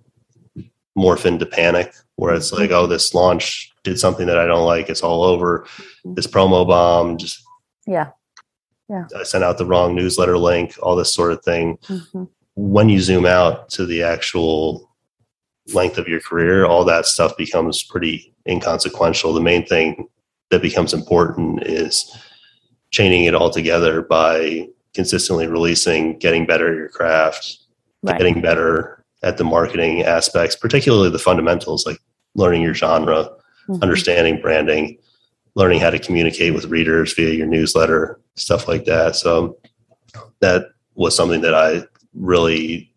morph into panic where it's like, oh, this launch did something that I don't like. It's all over. Mm-hmm. This promo bomb just yeah. Yeah. I sent out the wrong newsletter link, all this sort of thing. Mm-hmm. When you zoom out to the actual length of your career, all that stuff becomes pretty inconsequential. The main thing that becomes important is chaining it all together by consistently releasing, getting better at your craft, right. getting better at the marketing aspects, particularly the fundamentals like learning your genre, mm-hmm. understanding branding, learning how to communicate with readers via your newsletter, stuff like that. So that was something that I really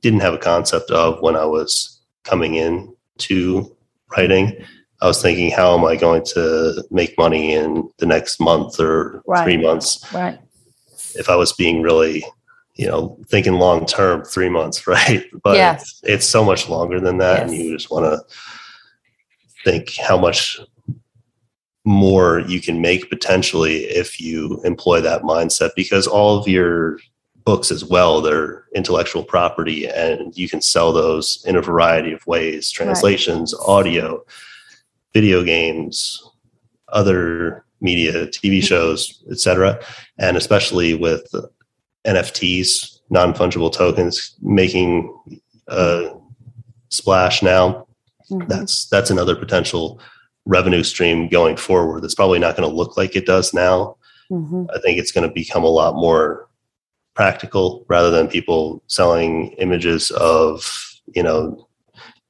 didn't have a concept of when I was coming in to writing. I was thinking, how am I going to make money in the next month or right. three months? Right. If I was being really, you know, thinking long term, three months, <laughs> right? But yes. it's, it's so much longer than that. Yes. And you just want to think how much more you can make potentially if you employ that mindset because all of your books as well they're intellectual property and you can sell those in a variety of ways translations right. audio video games other media tv mm-hmm. shows etc and especially with nfts non-fungible tokens making a splash now mm-hmm. that's that's another potential revenue stream going forward that's probably not going to look like it does now. Mm-hmm. I think it's going to become a lot more practical rather than people selling images of, you know,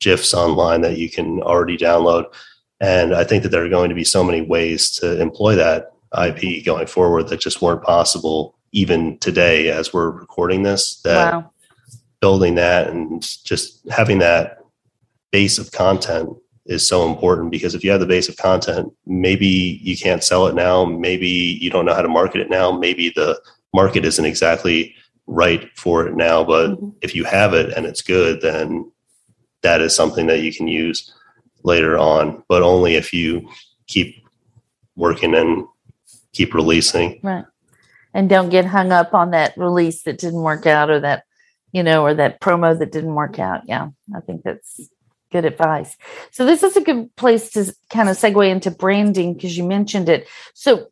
GIFs online that you can already download. And I think that there are going to be so many ways to employ that IP going forward that just weren't possible even today as we're recording this. That wow. building that and just having that base of content is so important because if you have the base of content, maybe you can't sell it now, maybe you don't know how to market it now, maybe the market isn't exactly right for it now, but mm-hmm. if you have it and it's good, then that is something that you can use later on, but only if you keep working and keep releasing. Right. And don't get hung up on that release that didn't work out or that, you know, or that promo that didn't work out. Yeah. I think that's good advice. So this is a good place to kind of segue into branding because you mentioned it. So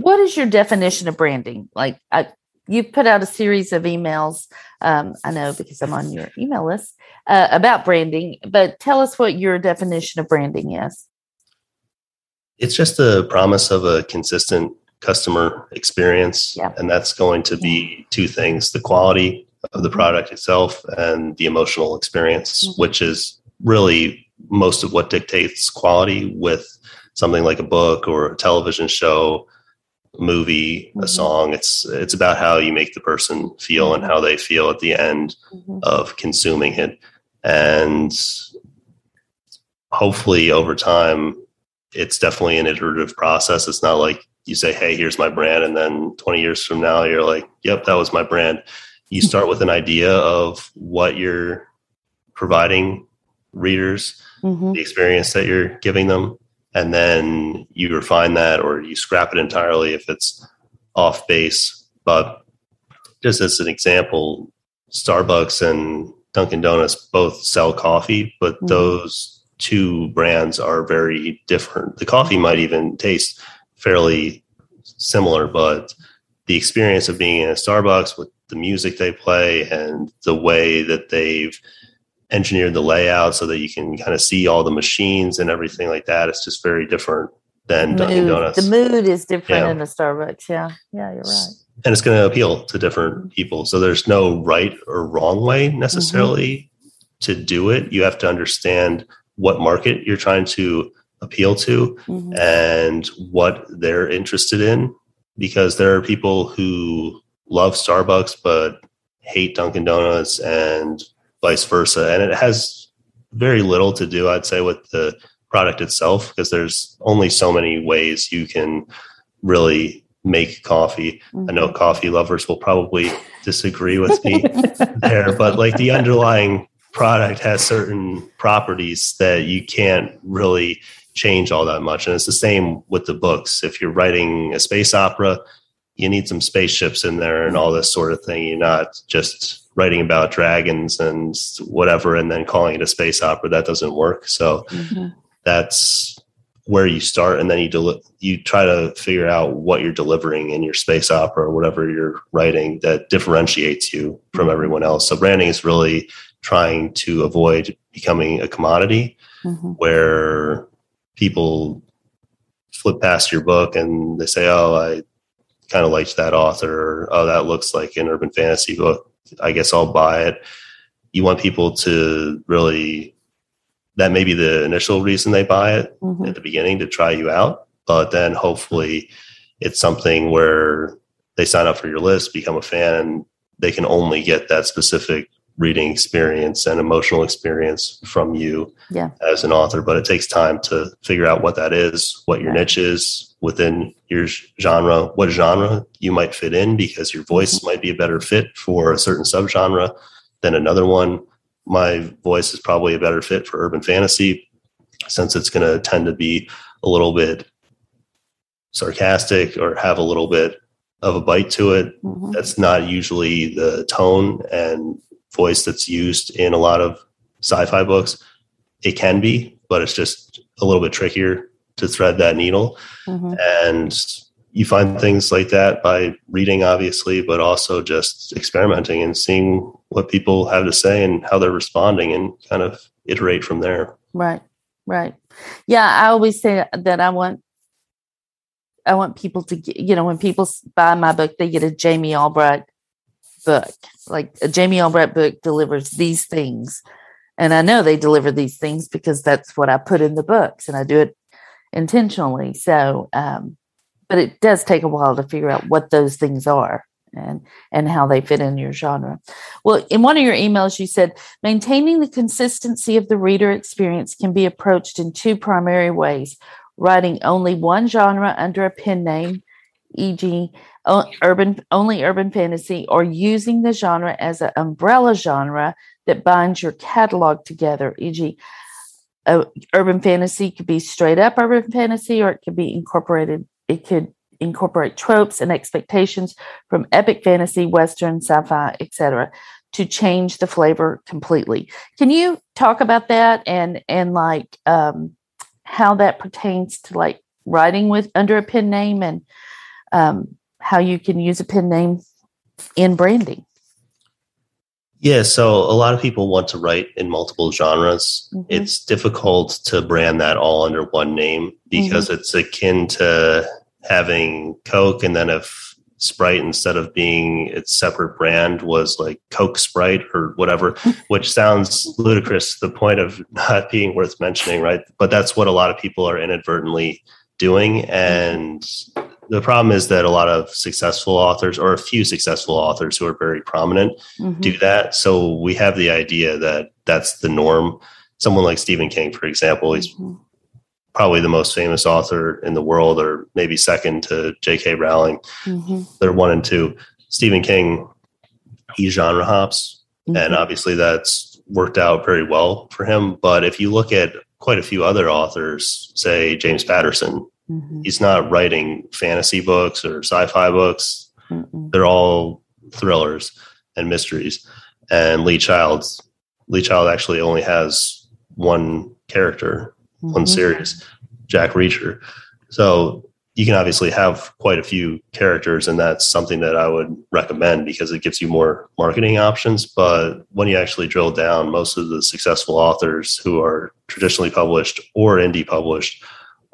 what is your definition of branding? Like I, you've put out a series of emails. Um, I know because I'm on your email list uh, about branding, but tell us what your definition of branding is. It's just a promise of a consistent customer experience. Yeah. And that's going to be two things the quality of the mm-hmm. product itself and the emotional experience, mm-hmm. which is really most of what dictates quality with something like a book or a television show movie mm-hmm. a song it's it's about how you make the person feel and mm-hmm. how they feel at the end mm-hmm. of consuming it and hopefully over time it's definitely an iterative process it's not like you say hey here's my brand and then 20 years from now you're like yep that was my brand you start with an idea of what you're providing readers, mm-hmm. the experience that you're giving them, and then you refine that or you scrap it entirely if it's off base. But just as an example, Starbucks and Dunkin' Donuts both sell coffee, but mm-hmm. those two brands are very different. The coffee might even taste fairly similar, but the experience of being in a Starbucks with the music they play and the way that they've engineered the layout so that you can kind of see all the machines and everything like that. It's just very different than mood. Dunkin' Donuts. The mood is different yeah. in a Starbucks. Yeah. Yeah, you're right. And it's going to appeal to different people. So there's no right or wrong way necessarily mm-hmm. to do it. You have to understand what market you're trying to appeal to mm-hmm. and what they're interested in because there are people who love Starbucks but hate Dunkin' Donuts and vice versa. And it has very little to do, I'd say, with the product itself, because there's only so many ways you can really make coffee. Mm-hmm. I know mm-hmm. coffee lovers will probably disagree with me there, but like the underlying product has certain properties that you can't really change all that much. And it's the same with the books. If you're writing a space opera, you need some spaceships in there and all this sort of thing. You're not just writing about dragons and whatever and then calling it a space opera. That doesn't work. So mm-hmm. that's where you start and then you del- you try to figure out what you're delivering in your space opera or whatever you're writing that differentiates you from mm-hmm. everyone else. So branding is really trying to avoid becoming a commodity mm-hmm. where people flip past your book and they say, "Oh, I kind of liked that author," or, "Oh, that looks like an urban fantasy book. I guess I'll buy it." You want people to really that may be the initial reason they buy it mm-hmm. at the beginning to try you out, but then hopefully it's something where they sign up for your list, become a fan, and they can only get that specific reading experience and emotional experience from you yeah. as an author. But it takes time to figure out what that is, what your right. niche is within your genre, what genre you might fit in, because your voice mm-hmm. might be a better fit for a certain subgenre than another one my voice is probably a better fit for urban fantasy since it's going to tend to be a little bit sarcastic or have a little bit of a bite to it. Mm-hmm. That's not usually the tone and voice that's used in a lot of sci-fi books. It can be, but it's just a little bit trickier to thread that needle. Mm-hmm. And you find things like that by reading, obviously, but also just experimenting and seeing what people have to say and how they're responding and kind of iterate from there. Right, right. Yeah, I always say that I want I want people to get, you know, when people buy my book, they get a Jamie Albright book. Like a Jamie Albright book delivers these things. And I know they deliver these things because that's what I put in the books and I do it intentionally. So, um, but it does take a while to figure out what those things are and and how they fit in your genre. Well, in one of your emails you said maintaining the consistency of the reader experience can be approached in two primary ways: writing only one genre under a pen name, e.g., urban only urban fantasy, or using the genre as an umbrella genre that binds your catalog together, e.g., urban fantasy could be straight up urban fantasy, or it could be incorporated it could incorporate tropes and expectations from epic fantasy, western, sci-fi, etc., to change the flavor completely. Can you talk about that and and like um, how that pertains to like writing with under a pen name and um, how you can use a pen name in branding? Yeah, so a lot of people want to write in multiple genres. Mm-hmm. It's difficult to brand that all under one name because mm-hmm. it's akin to having Coke and then if Sprite instead of being its separate brand was like Coke Sprite or whatever, <laughs> which sounds ludicrous to the point of not being worth mentioning, right? But that's what a lot of people are inadvertently doing. And the problem is that a lot of successful authors or a few successful authors who are very prominent mm-hmm. do that. So we have the idea that that's the norm. Someone like Stephen King, for example, he's mm-hmm. probably the most famous author in the world, or maybe second to J.K. Rowling. Mm-hmm. They're one and two. Stephen King, he genre hops, and mm-hmm. obviously that's worked out very well for him. But if you look at quite a few other authors, say James Patterson, Mm-hmm. He's not writing fantasy books or sci-fi books. Mm-mm. They're all thrillers and mysteries. And Lee Child's Lee Child actually only has one character, mm-hmm. one series, Jack Reacher. So you can obviously have quite a few characters, and that's something that I would recommend because it gives you more marketing options. But when you actually drill down, most of the successful authors who are traditionally published or indie published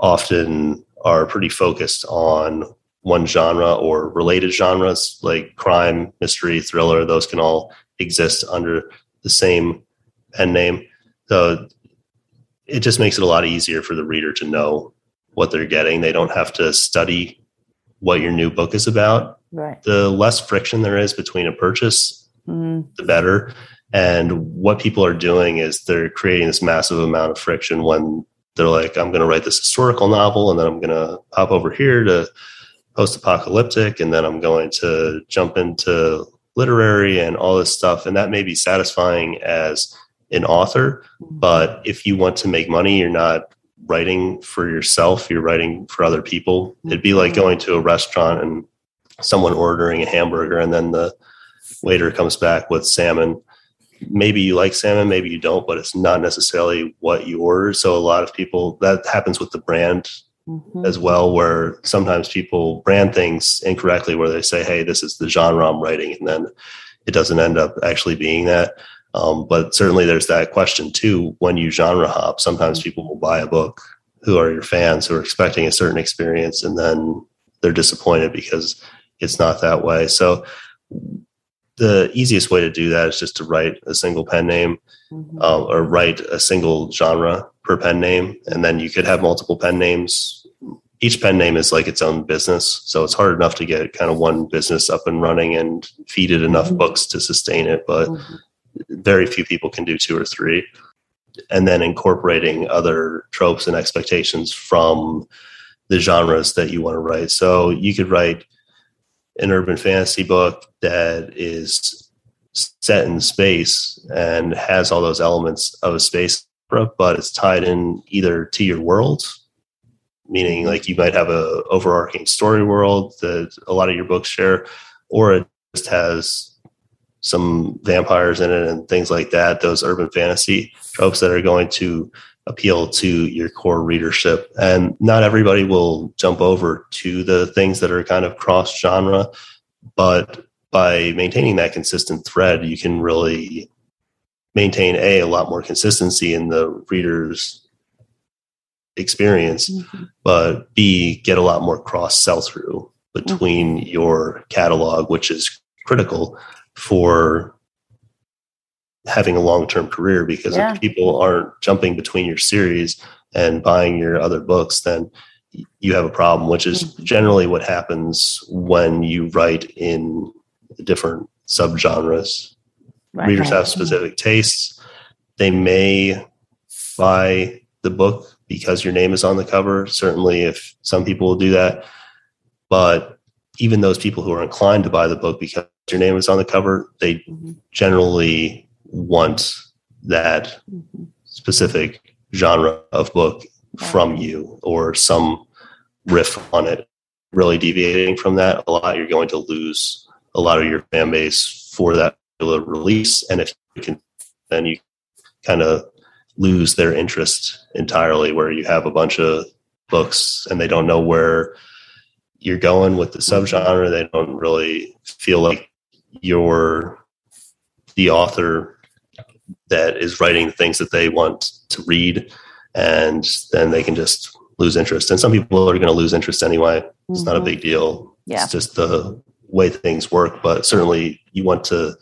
often are pretty focused on one genre or related genres like crime, mystery, thriller. Those can all exist under the same pen name. So it just makes it a lot easier for the reader to know what they're getting. They don't have to study what your new book is about. Right. The less friction there is between a purchase, mm. the better. And what people are doing is they're creating this massive amount of friction when they're like, I'm going to write this historical novel, and then I'm going to hop over here to post apocalyptic, and then I'm going to jump into literary and all this stuff. And that may be satisfying as an author, mm-hmm. but if you want to make money, you're not writing for yourself, you're writing for other people. It'd be like mm-hmm. going to a restaurant and someone ordering a hamburger and then the waiter comes back with salmon. Maybe you like salmon, maybe you don't, but it's not necessarily what you order. So a lot of people that happens with the brand mm-hmm. as well, where sometimes people brand things incorrectly, where they say, "Hey, this is the genre I'm writing," and then it doesn't end up actually being that. Um, but certainly, there's that question too. When you genre hop, sometimes mm-hmm. people will buy a book who are your fans who are expecting a certain experience, and then they're disappointed because it's not that way. So the easiest way to do that is just to write a single pen name mm-hmm. uh, or write a single genre per pen name and then you could have multiple pen names each pen name is like its own business so it's hard enough to get kind of one business up and running and feed it enough mm-hmm. books to sustain it but mm-hmm. very few people can do two or three and then incorporating other tropes and expectations from the genres that you want to write so you could write an urban fantasy book that is set in space and has all those elements of a space opera, but it's tied in either to your world, meaning mm-hmm. like you might have a overarching story world that a lot of your books share, or it just has some vampires in it and things like that. Those urban fantasy tropes that are going to appeal to your core readership. And not everybody will jump over to the things that are kind of cross genre, but by maintaining that consistent thread, you can really maintain a a lot more consistency in the reader's experience, mm-hmm. but b get a lot more cross sell through between mm-hmm. your catalog, which is critical for having a long term career because yeah. if people aren't jumping between your series and buying your other books, then you have a problem, which is mm-hmm. generally what happens when you write in different subgenres. Right. Readers have specific tastes. They may buy the book because your name is on the cover. Certainly, if some people will do that. But even those people who are inclined to buy the book because your name is on the cover, they mm-hmm. generally want that mm-hmm. specific genre of book from you or some riff on it. Really deviating from that, a lot you're going to lose a lot of your fan base for that release. And if you can, then you kind of lose their interest entirely, where you have a bunch of books and they don't know where you're going with the subgenre. They don't really feel like you're the author that is writing things that they want to read and then they can just lose interest and some people are going to lose interest anyway it's mm-hmm. not a mm-hmm. big deal yeah. it's just the way things work but certainly you want to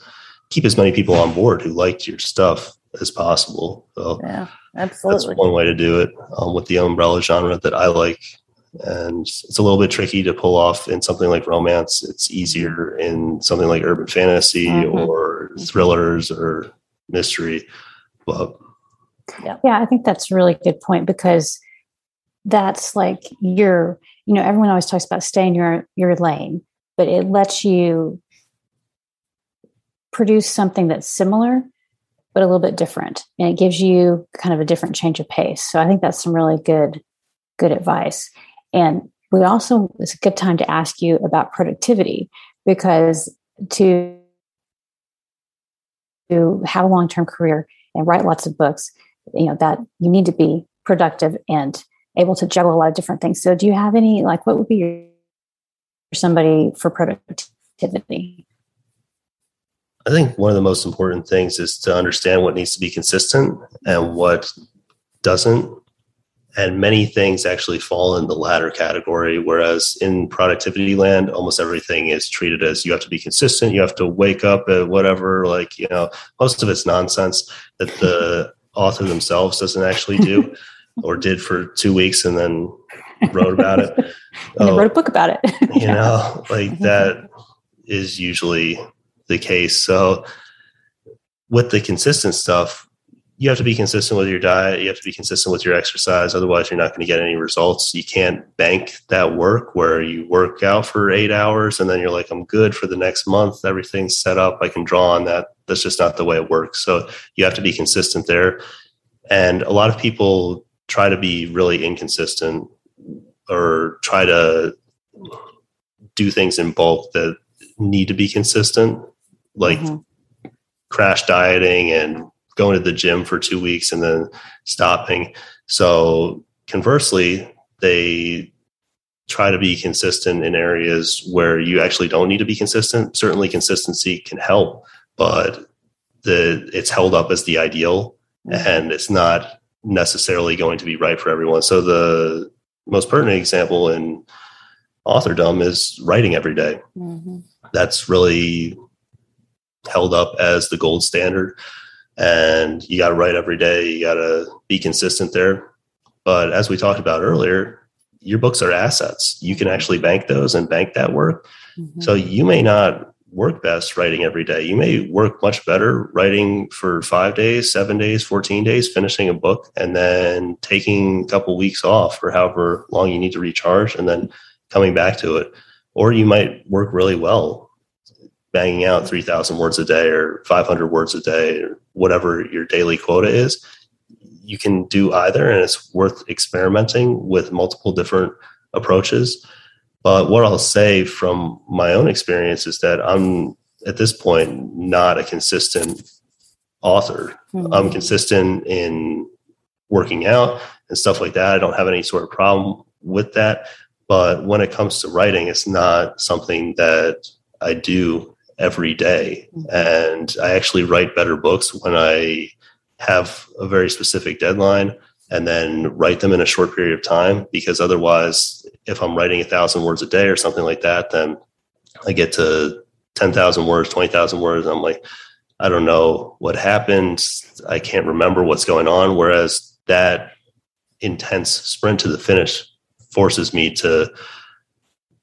keep as many people on board who liked your stuff as possible so yeah absolutely that's one way to do it um, with the umbrella genre that i like and it's a little bit tricky to pull off in something like romance it's easier in something like urban fantasy mm-hmm. or thrillers or mystery. But yeah. yeah, I think that's a really good point because that's like your, you know, everyone always talks about stay in your your lane, but it lets you produce something that's similar but a little bit different and it gives you kind of a different change of pace so i think that's some really good good advice and we also it's a good time to ask you about productivity because to to have a long term career and write lots of books, you know, that you need to be productive and able to juggle a lot of different things. So, do you have any, like, what would be your, somebody for productivity? I think one of the most important things is to understand what needs to be consistent and what doesn't and many things actually fall in the latter category whereas in productivity land almost everything is treated as you have to be consistent you have to wake up at whatever like you know most of it's nonsense that the <laughs> author themselves doesn't actually do <laughs> or did for two weeks and then wrote about it. <laughs> Oh, wrote a book about it. You know like mm-hmm. that is usually the case. So with the consistent stuff you have to be consistent with your diet. You have to be consistent with your exercise. Otherwise, you're not going to get any results. You can't bank that work where you work out for eight hours and then you're like, I'm good for the next month. Everything's set up. I can draw on that. That's just not the way it works. So you have to be consistent there. And a lot of people try to be really inconsistent or try to do things in bulk that need to be consistent, like mm-hmm. crash dieting and going to the gym for two weeks and then stopping. So conversely, they try to be consistent in areas where you actually don't need to be consistent. Certainly, consistency can help, but the it's held up as the ideal, mm-hmm. and it's not necessarily going to be right for everyone. So the most pertinent example in authordom is writing every day. Mm-hmm. That's really held up as the gold standard and you got to write every day. You got to be consistent there. But as we talked about earlier, your books are assets. You can actually bank those and bank that work. Mm-hmm. So you may not work best writing every day. You may work much better writing for five days, seven days, 14 days, finishing a book, and then taking a couple weeks off or however long you need to recharge and then coming back to it. Or you might work really well banging out 3000 words a day or 500 words a day or whatever your daily quota is you can do either and it's worth experimenting with multiple different approaches. But what i'll say from my own experience is that i'm at this point not a consistent author. Mm-hmm. i'm consistent in working out and stuff like that. I don't have any sort of problem with that. But when it comes to writing it's not something that i do every day. Mm-hmm. And I actually write better books when I have a very specific deadline and then write them in a short period of time because otherwise if i'm writing a thousand words a day or something like that then i get to 10000 words 20000 words. I'm like i don't know what happened. I can't remember what's going on. Whereas that intense sprint to the finish forces me to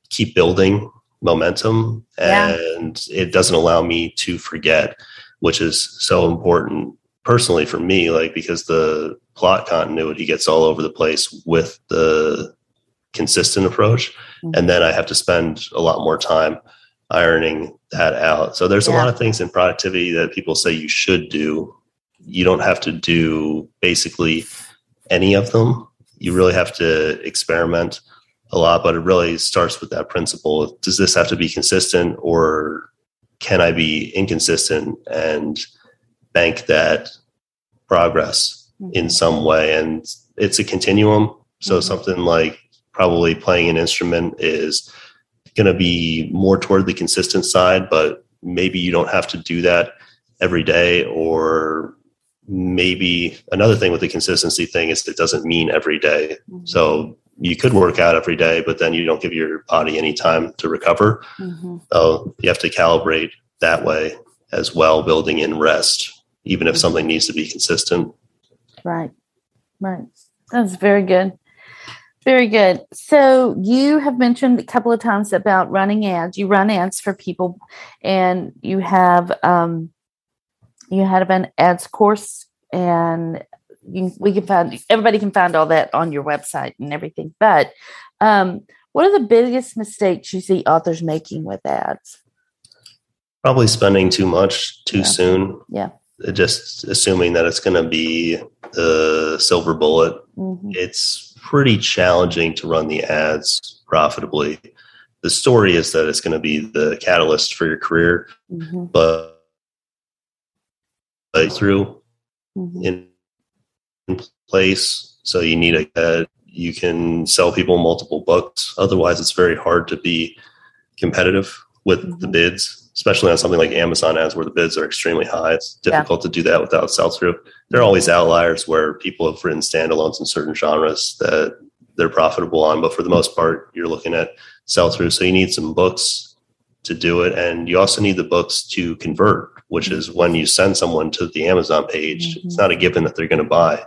keep building momentum and yeah. it doesn't allow me to forget which is so important personally for me like because the plot continuity gets all over the place with the consistent approach mm-hmm. and then i have to spend a lot more time ironing that out so there's yeah. a lot of things in productivity that people say you should do you don't have to do basically any of them you really have to experiment a lot, but it really starts with that principle. Does this have to be consistent or can I be inconsistent and bank that progress mm-hmm. in some way? And it's a continuum. So mm-hmm. something like probably playing an instrument is going to be more toward the consistent side, but maybe you don't have to do that every day or maybe another thing with the consistency thing is it doesn't mean every day. Mm-hmm. So you could work out every day, but then you don't give your body any time to recover. Mm-hmm. So you have to calibrate that way as well, building in rest, even if mm-hmm. something needs to be consistent. Right. Right. That's very good. Very good. So you have mentioned a couple of times about running ads. You run ads for people, and you have um, you have an ads course, and you, we can find everybody can find all that on your website and everything. But um, what are the biggest mistakes you see authors making with ads? Probably spending too much too yeah. soon. Yeah. Just assuming that it's going to be the silver bullet. Mm-hmm. It's pretty challenging to run the ads profitably. The story is that it's going to be the catalyst for your career, mm-hmm. but through mm-hmm. in place. So you need a, a you can sell people multiple books. Otherwise, it's very hard to be competitive with mm-hmm. the bids, especially on something like Amazon ads where the bids are extremely high. It's difficult yeah. to do that without sell through. There are always outliers where people have written standalones in certain genres that they're profitable on, but for the most part, you're looking at sell through. So you need some books to do it. And you also need the books to convert, which is when you send someone to the Amazon page, mm-hmm. it's not a given that they're going to buy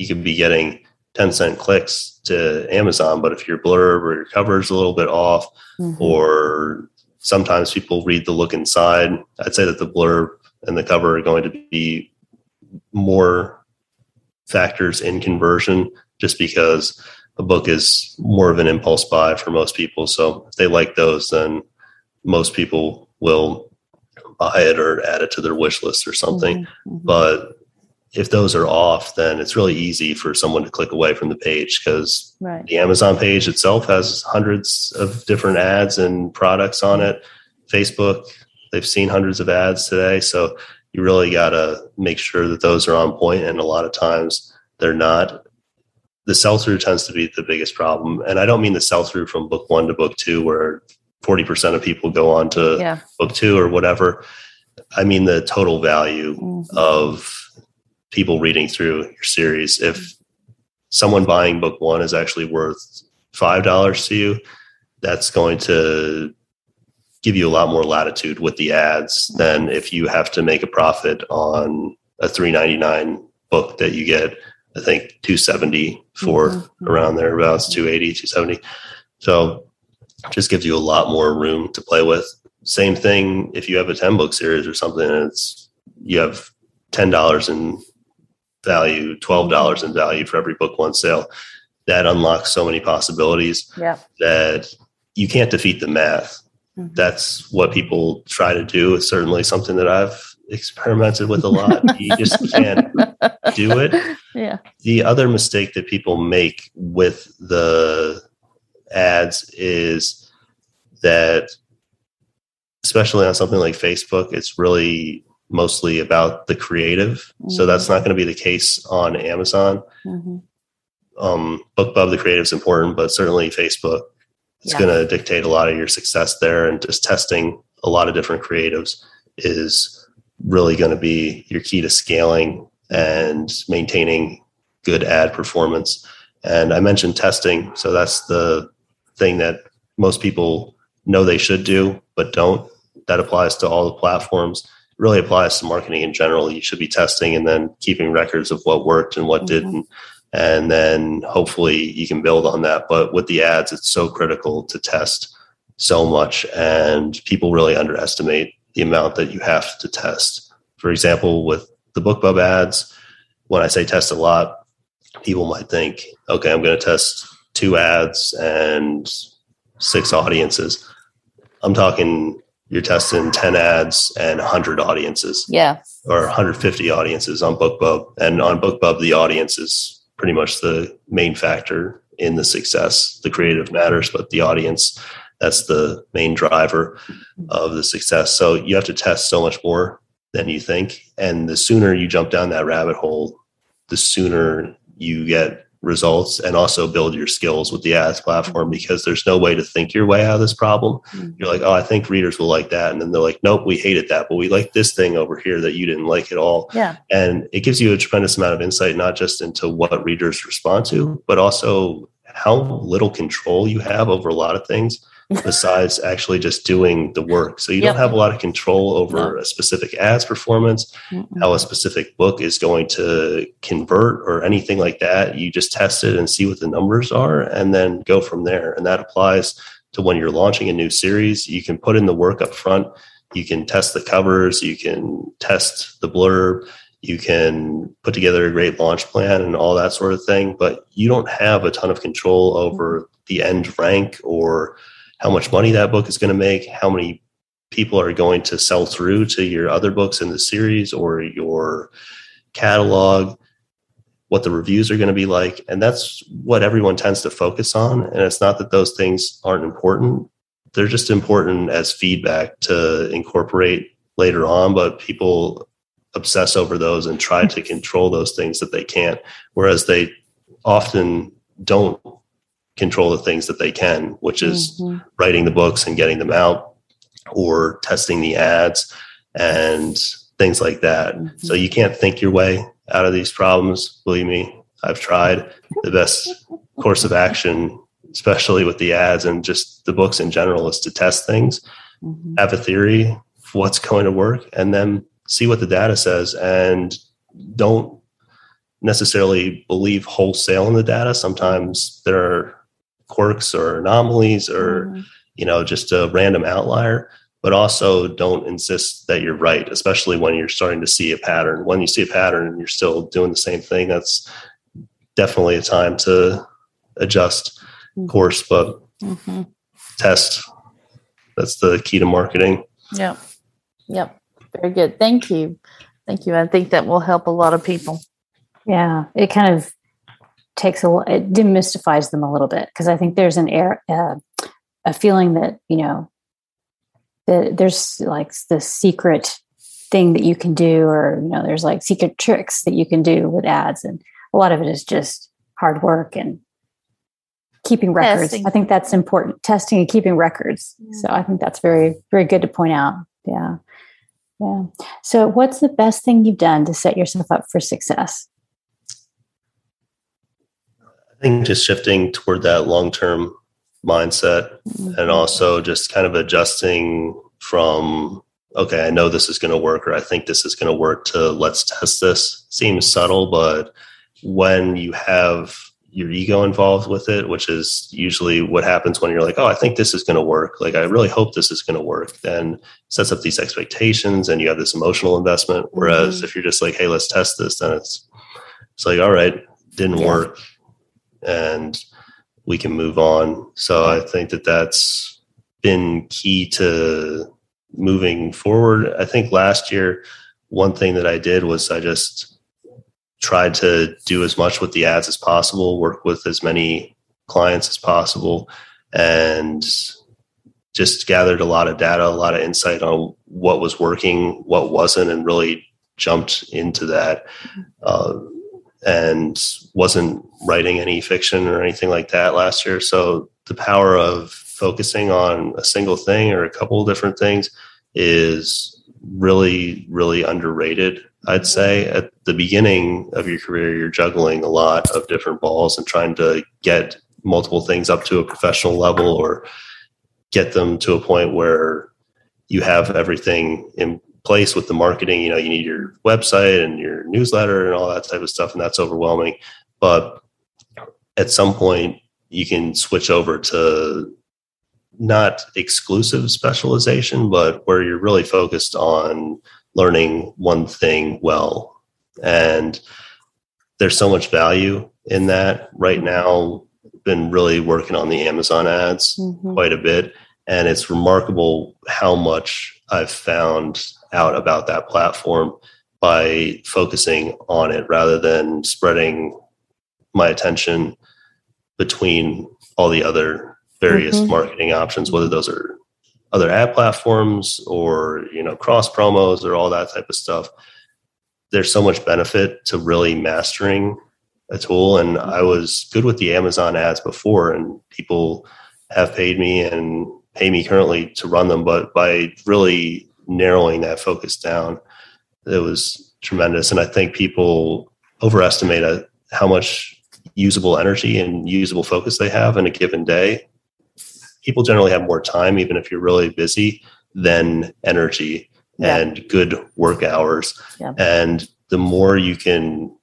you could be getting 10 cent clicks to Amazon, but if your blurb or your cover is a little bit off, mm-hmm. or sometimes people read the look inside, I'd say that the blurb and the cover are going to be more factors in conversion just because a book is more of an impulse buy for most people. So if they like those, then most people will buy it or add it to their wish list or something. Mm-hmm, mm-hmm. But if those are off, then it's really easy for someone to click away from the page because right. the Amazon page itself has hundreds of different ads and products on it. Facebook, they've seen hundreds of ads today. So you really got to make sure that those are on point. And a lot of times they're not. The sell through tends to be the biggest problem. And I don't mean the sell through from book one to book two, where 40% of people go on to yeah. book two or whatever. I mean the total value mm-hmm. of people reading through your series. If someone buying book one is actually worth five dollars to you, that's going to give you a lot more latitude with the ads than if you have to make a profit on a 399 book that you get i think 270 for mm-hmm. around there about 280 270 so just gives you a lot more room to play with same thing if you have a 10 book series or something and it's you have $10 in value $12 in value for every book one sale that unlocks so many possibilities yeah. that you can't defeat the math Mm-hmm. That's what people try to do. It's certainly something that I've experimented with a lot. <laughs> you just can't do it. Yeah. The other mistake that people make with the ads is that especially on something like Facebook, it's really mostly about the creative. Mm-hmm. So that's not going to be the case on Amazon. Mm-hmm. Um, BookBub, the creative is important, but certainly Facebook is yeah. going to dictate a lot of your success there and just testing a lot of different creatives is really going to be your key to scaling and maintaining good ad performance and i mentioned testing so that's the thing that most people know they should do but don't that applies to all the platforms really applies to marketing in general. You should be testing and then keeping records of what worked and what mm-hmm. didn't and then hopefully you can build on that. But with the ads it's so critical to test so much and people really underestimate the amount that you have to test. For example with the bookbub ads when i say test a lot people might think okay i'm going to test two ads and six audiences. I'm talking you're testing 10 ads and 100 audiences yeah or 150 audiences on bookbub and on bookbub the audience is pretty much the main factor in the success. The creative matters, but the audience, that's the main driver of the success. So you have to test so much more than you think. And the sooner you jump down that rabbit hole, the sooner you get results and also build your skills with the ads platform mm-hmm. because there's no way to think your way out of this problem. Mm-hmm. You're like, oh, I think readers will like that. And then they're like, nope, we hated that, but we like this thing over here that you didn't like at all. Yeah. And it gives you a tremendous amount of insight, not just into what readers respond to, but also how little control you have over a lot of things besides actually just doing the work. So you yep. don't have a lot of control over no. a specific ads performance, mm how a specific book is going to convert or anything like that. You just test it and see what the numbers are and then go from there. And that applies to when you're launching a new series. You can put in the work up front. You can test the covers, you can test the blurb, you can put together a great launch plan and all that sort of thing, but you don't have a ton of control over the end rank or how much money that book is going to make, how many people are going to sell through to your other books in the series or your catalog, what the reviews are going to be like. And that's what everyone tends to focus on. And it's not that those things aren't important, they're just important as feedback to incorporate later on, but people obsess over those and try to control those things that they can't, whereas they often don't control the things that they can, which is mm-hmm. writing the books and getting them out or testing the ads and things like that. Mm-hmm. So you can't think your way out of these problems. Believe me, I've tried. The best <laughs> course of action, especially with the ads and just the books in general, is to test things, mm-hmm. have a theory of what's going to work, and then see what the data says and don't necessarily believe wholesale in the data. Sometimes there are quirks or anomalies or mm-hmm. you know just a random outlier but also don't insist that you're right, especially when you're starting to see a pattern. When you see a pattern and you're still doing the same thing, that's definitely a time to adjust mm-hmm. course, but mm-hmm. test. That's the key to marketing. yeah Yep. Very good. Thank you. Thank you. I think that will help a lot of people. Yeah. It kind of takes a it demystifies them a little bit because I think there's an air uh, a feeling that you know that there's like the secret thing that you can do or you know there's like secret tricks that you can do with ads and a lot of it is just hard work and keeping records. Testing. i think that's important testing and keeping records. Yeah. so i think that's very very good to point out. Yeah. Yeah. So what's the best thing you've done to set yourself up for success I think just shifting toward that long term mindset mm-hmm. and also just kind of adjusting from, okay, I know this is going to work or I think this is going to work to let's test this seems subtle, but when you have your ego involved with it, which is usually what happens when you're like, oh, I think this is going to work. Like, I really hope this is going to work. Then sets up these expectations and you have this emotional investment. Whereas mm-hmm. if you're just like, hey, let's test this, then it's, it's like, all right, didn't yeah. work and we can move on. So I think that that's been key to moving forward. I think last year, one thing that I did was I just tried to do as much with the ads as possible, work with as many clients as possible, and just gathered a lot of data, a lot of insight on what was working, what wasn't, and really jumped into that. Uh, and wasn't writing any fiction or anything like that last year. So the power of focusing on a single thing or a couple of different things is really, really underrated. I'd say at the beginning of your career, you're juggling a lot of different balls and trying to get multiple things up to a professional level or get them to a point where you have everything in place with the marketing. You know, you need your website and your newsletter and all that type of stuff, and that's overwhelming. But at some point, you can switch over to not exclusive specialization, but where you're really focused on learning one thing well. And there's so much value in that right now. Been really working on the Amazon ads mm-hmm. quite a bit. And it's remarkable how much I've found out about that platform by focusing on it rather than spreading my attention between all the other various mm-hmm. marketing options whether those are other ad platforms or you know cross promos or all that type of stuff there's so much benefit to really mastering a tool and i was good with the amazon ads before and people have paid me and pay me currently to run them but by really narrowing that focus down, it was tremendous. And I think people overestimate uh, how much usable energy and usable focus they have in a given day. People generally have more time, even if you're really busy, than energy yeah. and good work hours. Yeah. And the more you can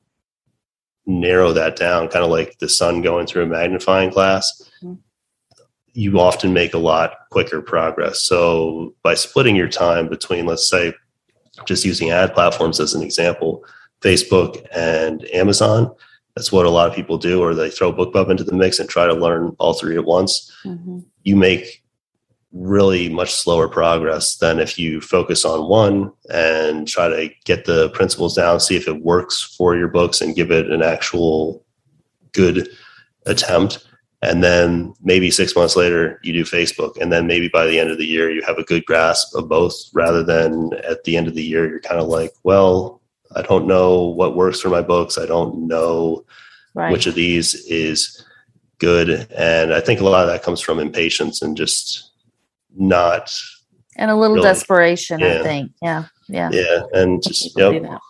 narrow that down, kind of like the sun going through a magnifying glass, you often make a lot quicker progress. So by splitting your time between, let's say, just using ad platforms as an example, Facebook and Amazon, that's what a lot of people do, or they throw BookBub into the mix and try to learn all three at once. Mm-hmm. You make really much slower progress than if you focus on one and try to get the principles down, see if it works for your books, and give it an actual good attempt and then maybe six months later you do facebook. And then maybe by the end of the year you have a good grasp of both. Rather than at the end of the year you're kind of like well i don't know what works for my books. I don't know right. which of these is good. And i think a lot of that comes from impatience and just not and a little really, desperation yeah. i think. Yeah. Yeah. Yeah. And just yep. do that.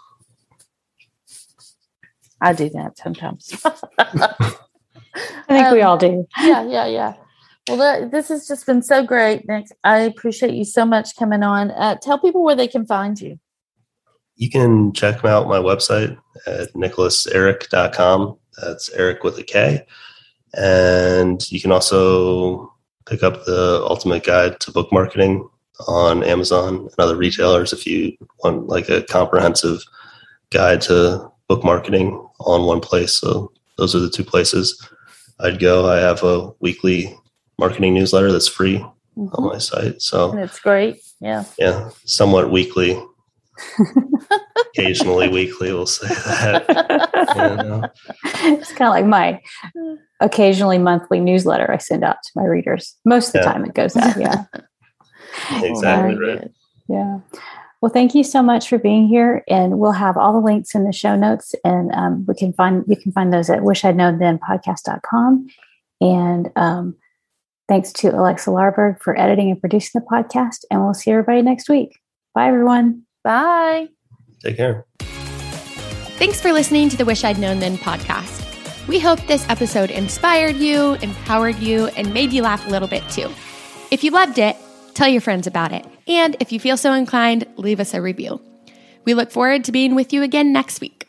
i do that sometimes <laughs> I think um, we all do. Yeah, yeah, yeah. Well, this has just been so great, Nick. I appreciate you so much coming on. Uh, tell people where they can find you. You can check out my website at nicholaserick.com. That's Erik with a K. And you can also pick up the Ultimate Guide to Book Marketing on Amazon and other retailers if you want like a comprehensive guide to book marketing on one place. So those are the two places I'd go. I have a weekly marketing newsletter that's free mm-hmm. on my site. So and it's great. Yeah. Yeah. Somewhat weekly. <laughs> Occasionally weekly, we'll say that. <laughs> You know? It's kind of like my occasionally monthly newsletter I send out to my readers. Most of the yeah. time it goes out. Yeah. <laughs> exactly right. Yeah. Well, thank you so much for being here, and we'll have all the links in the show notes, and um, we can find you can find those at wishidknown.then.podcast.com. And um, thanks to Alexa Larberg for editing and producing the podcast, and we'll see everybody next week. Bye, everyone. Bye. Take care. Thanks for listening to the Wish I'd Known Then podcast. We hope this episode inspired you, empowered you, and made you laugh a little bit too. If you loved it, tell your friends about it. And if you feel so inclined, leave us a review. We look forward to being with you again next week.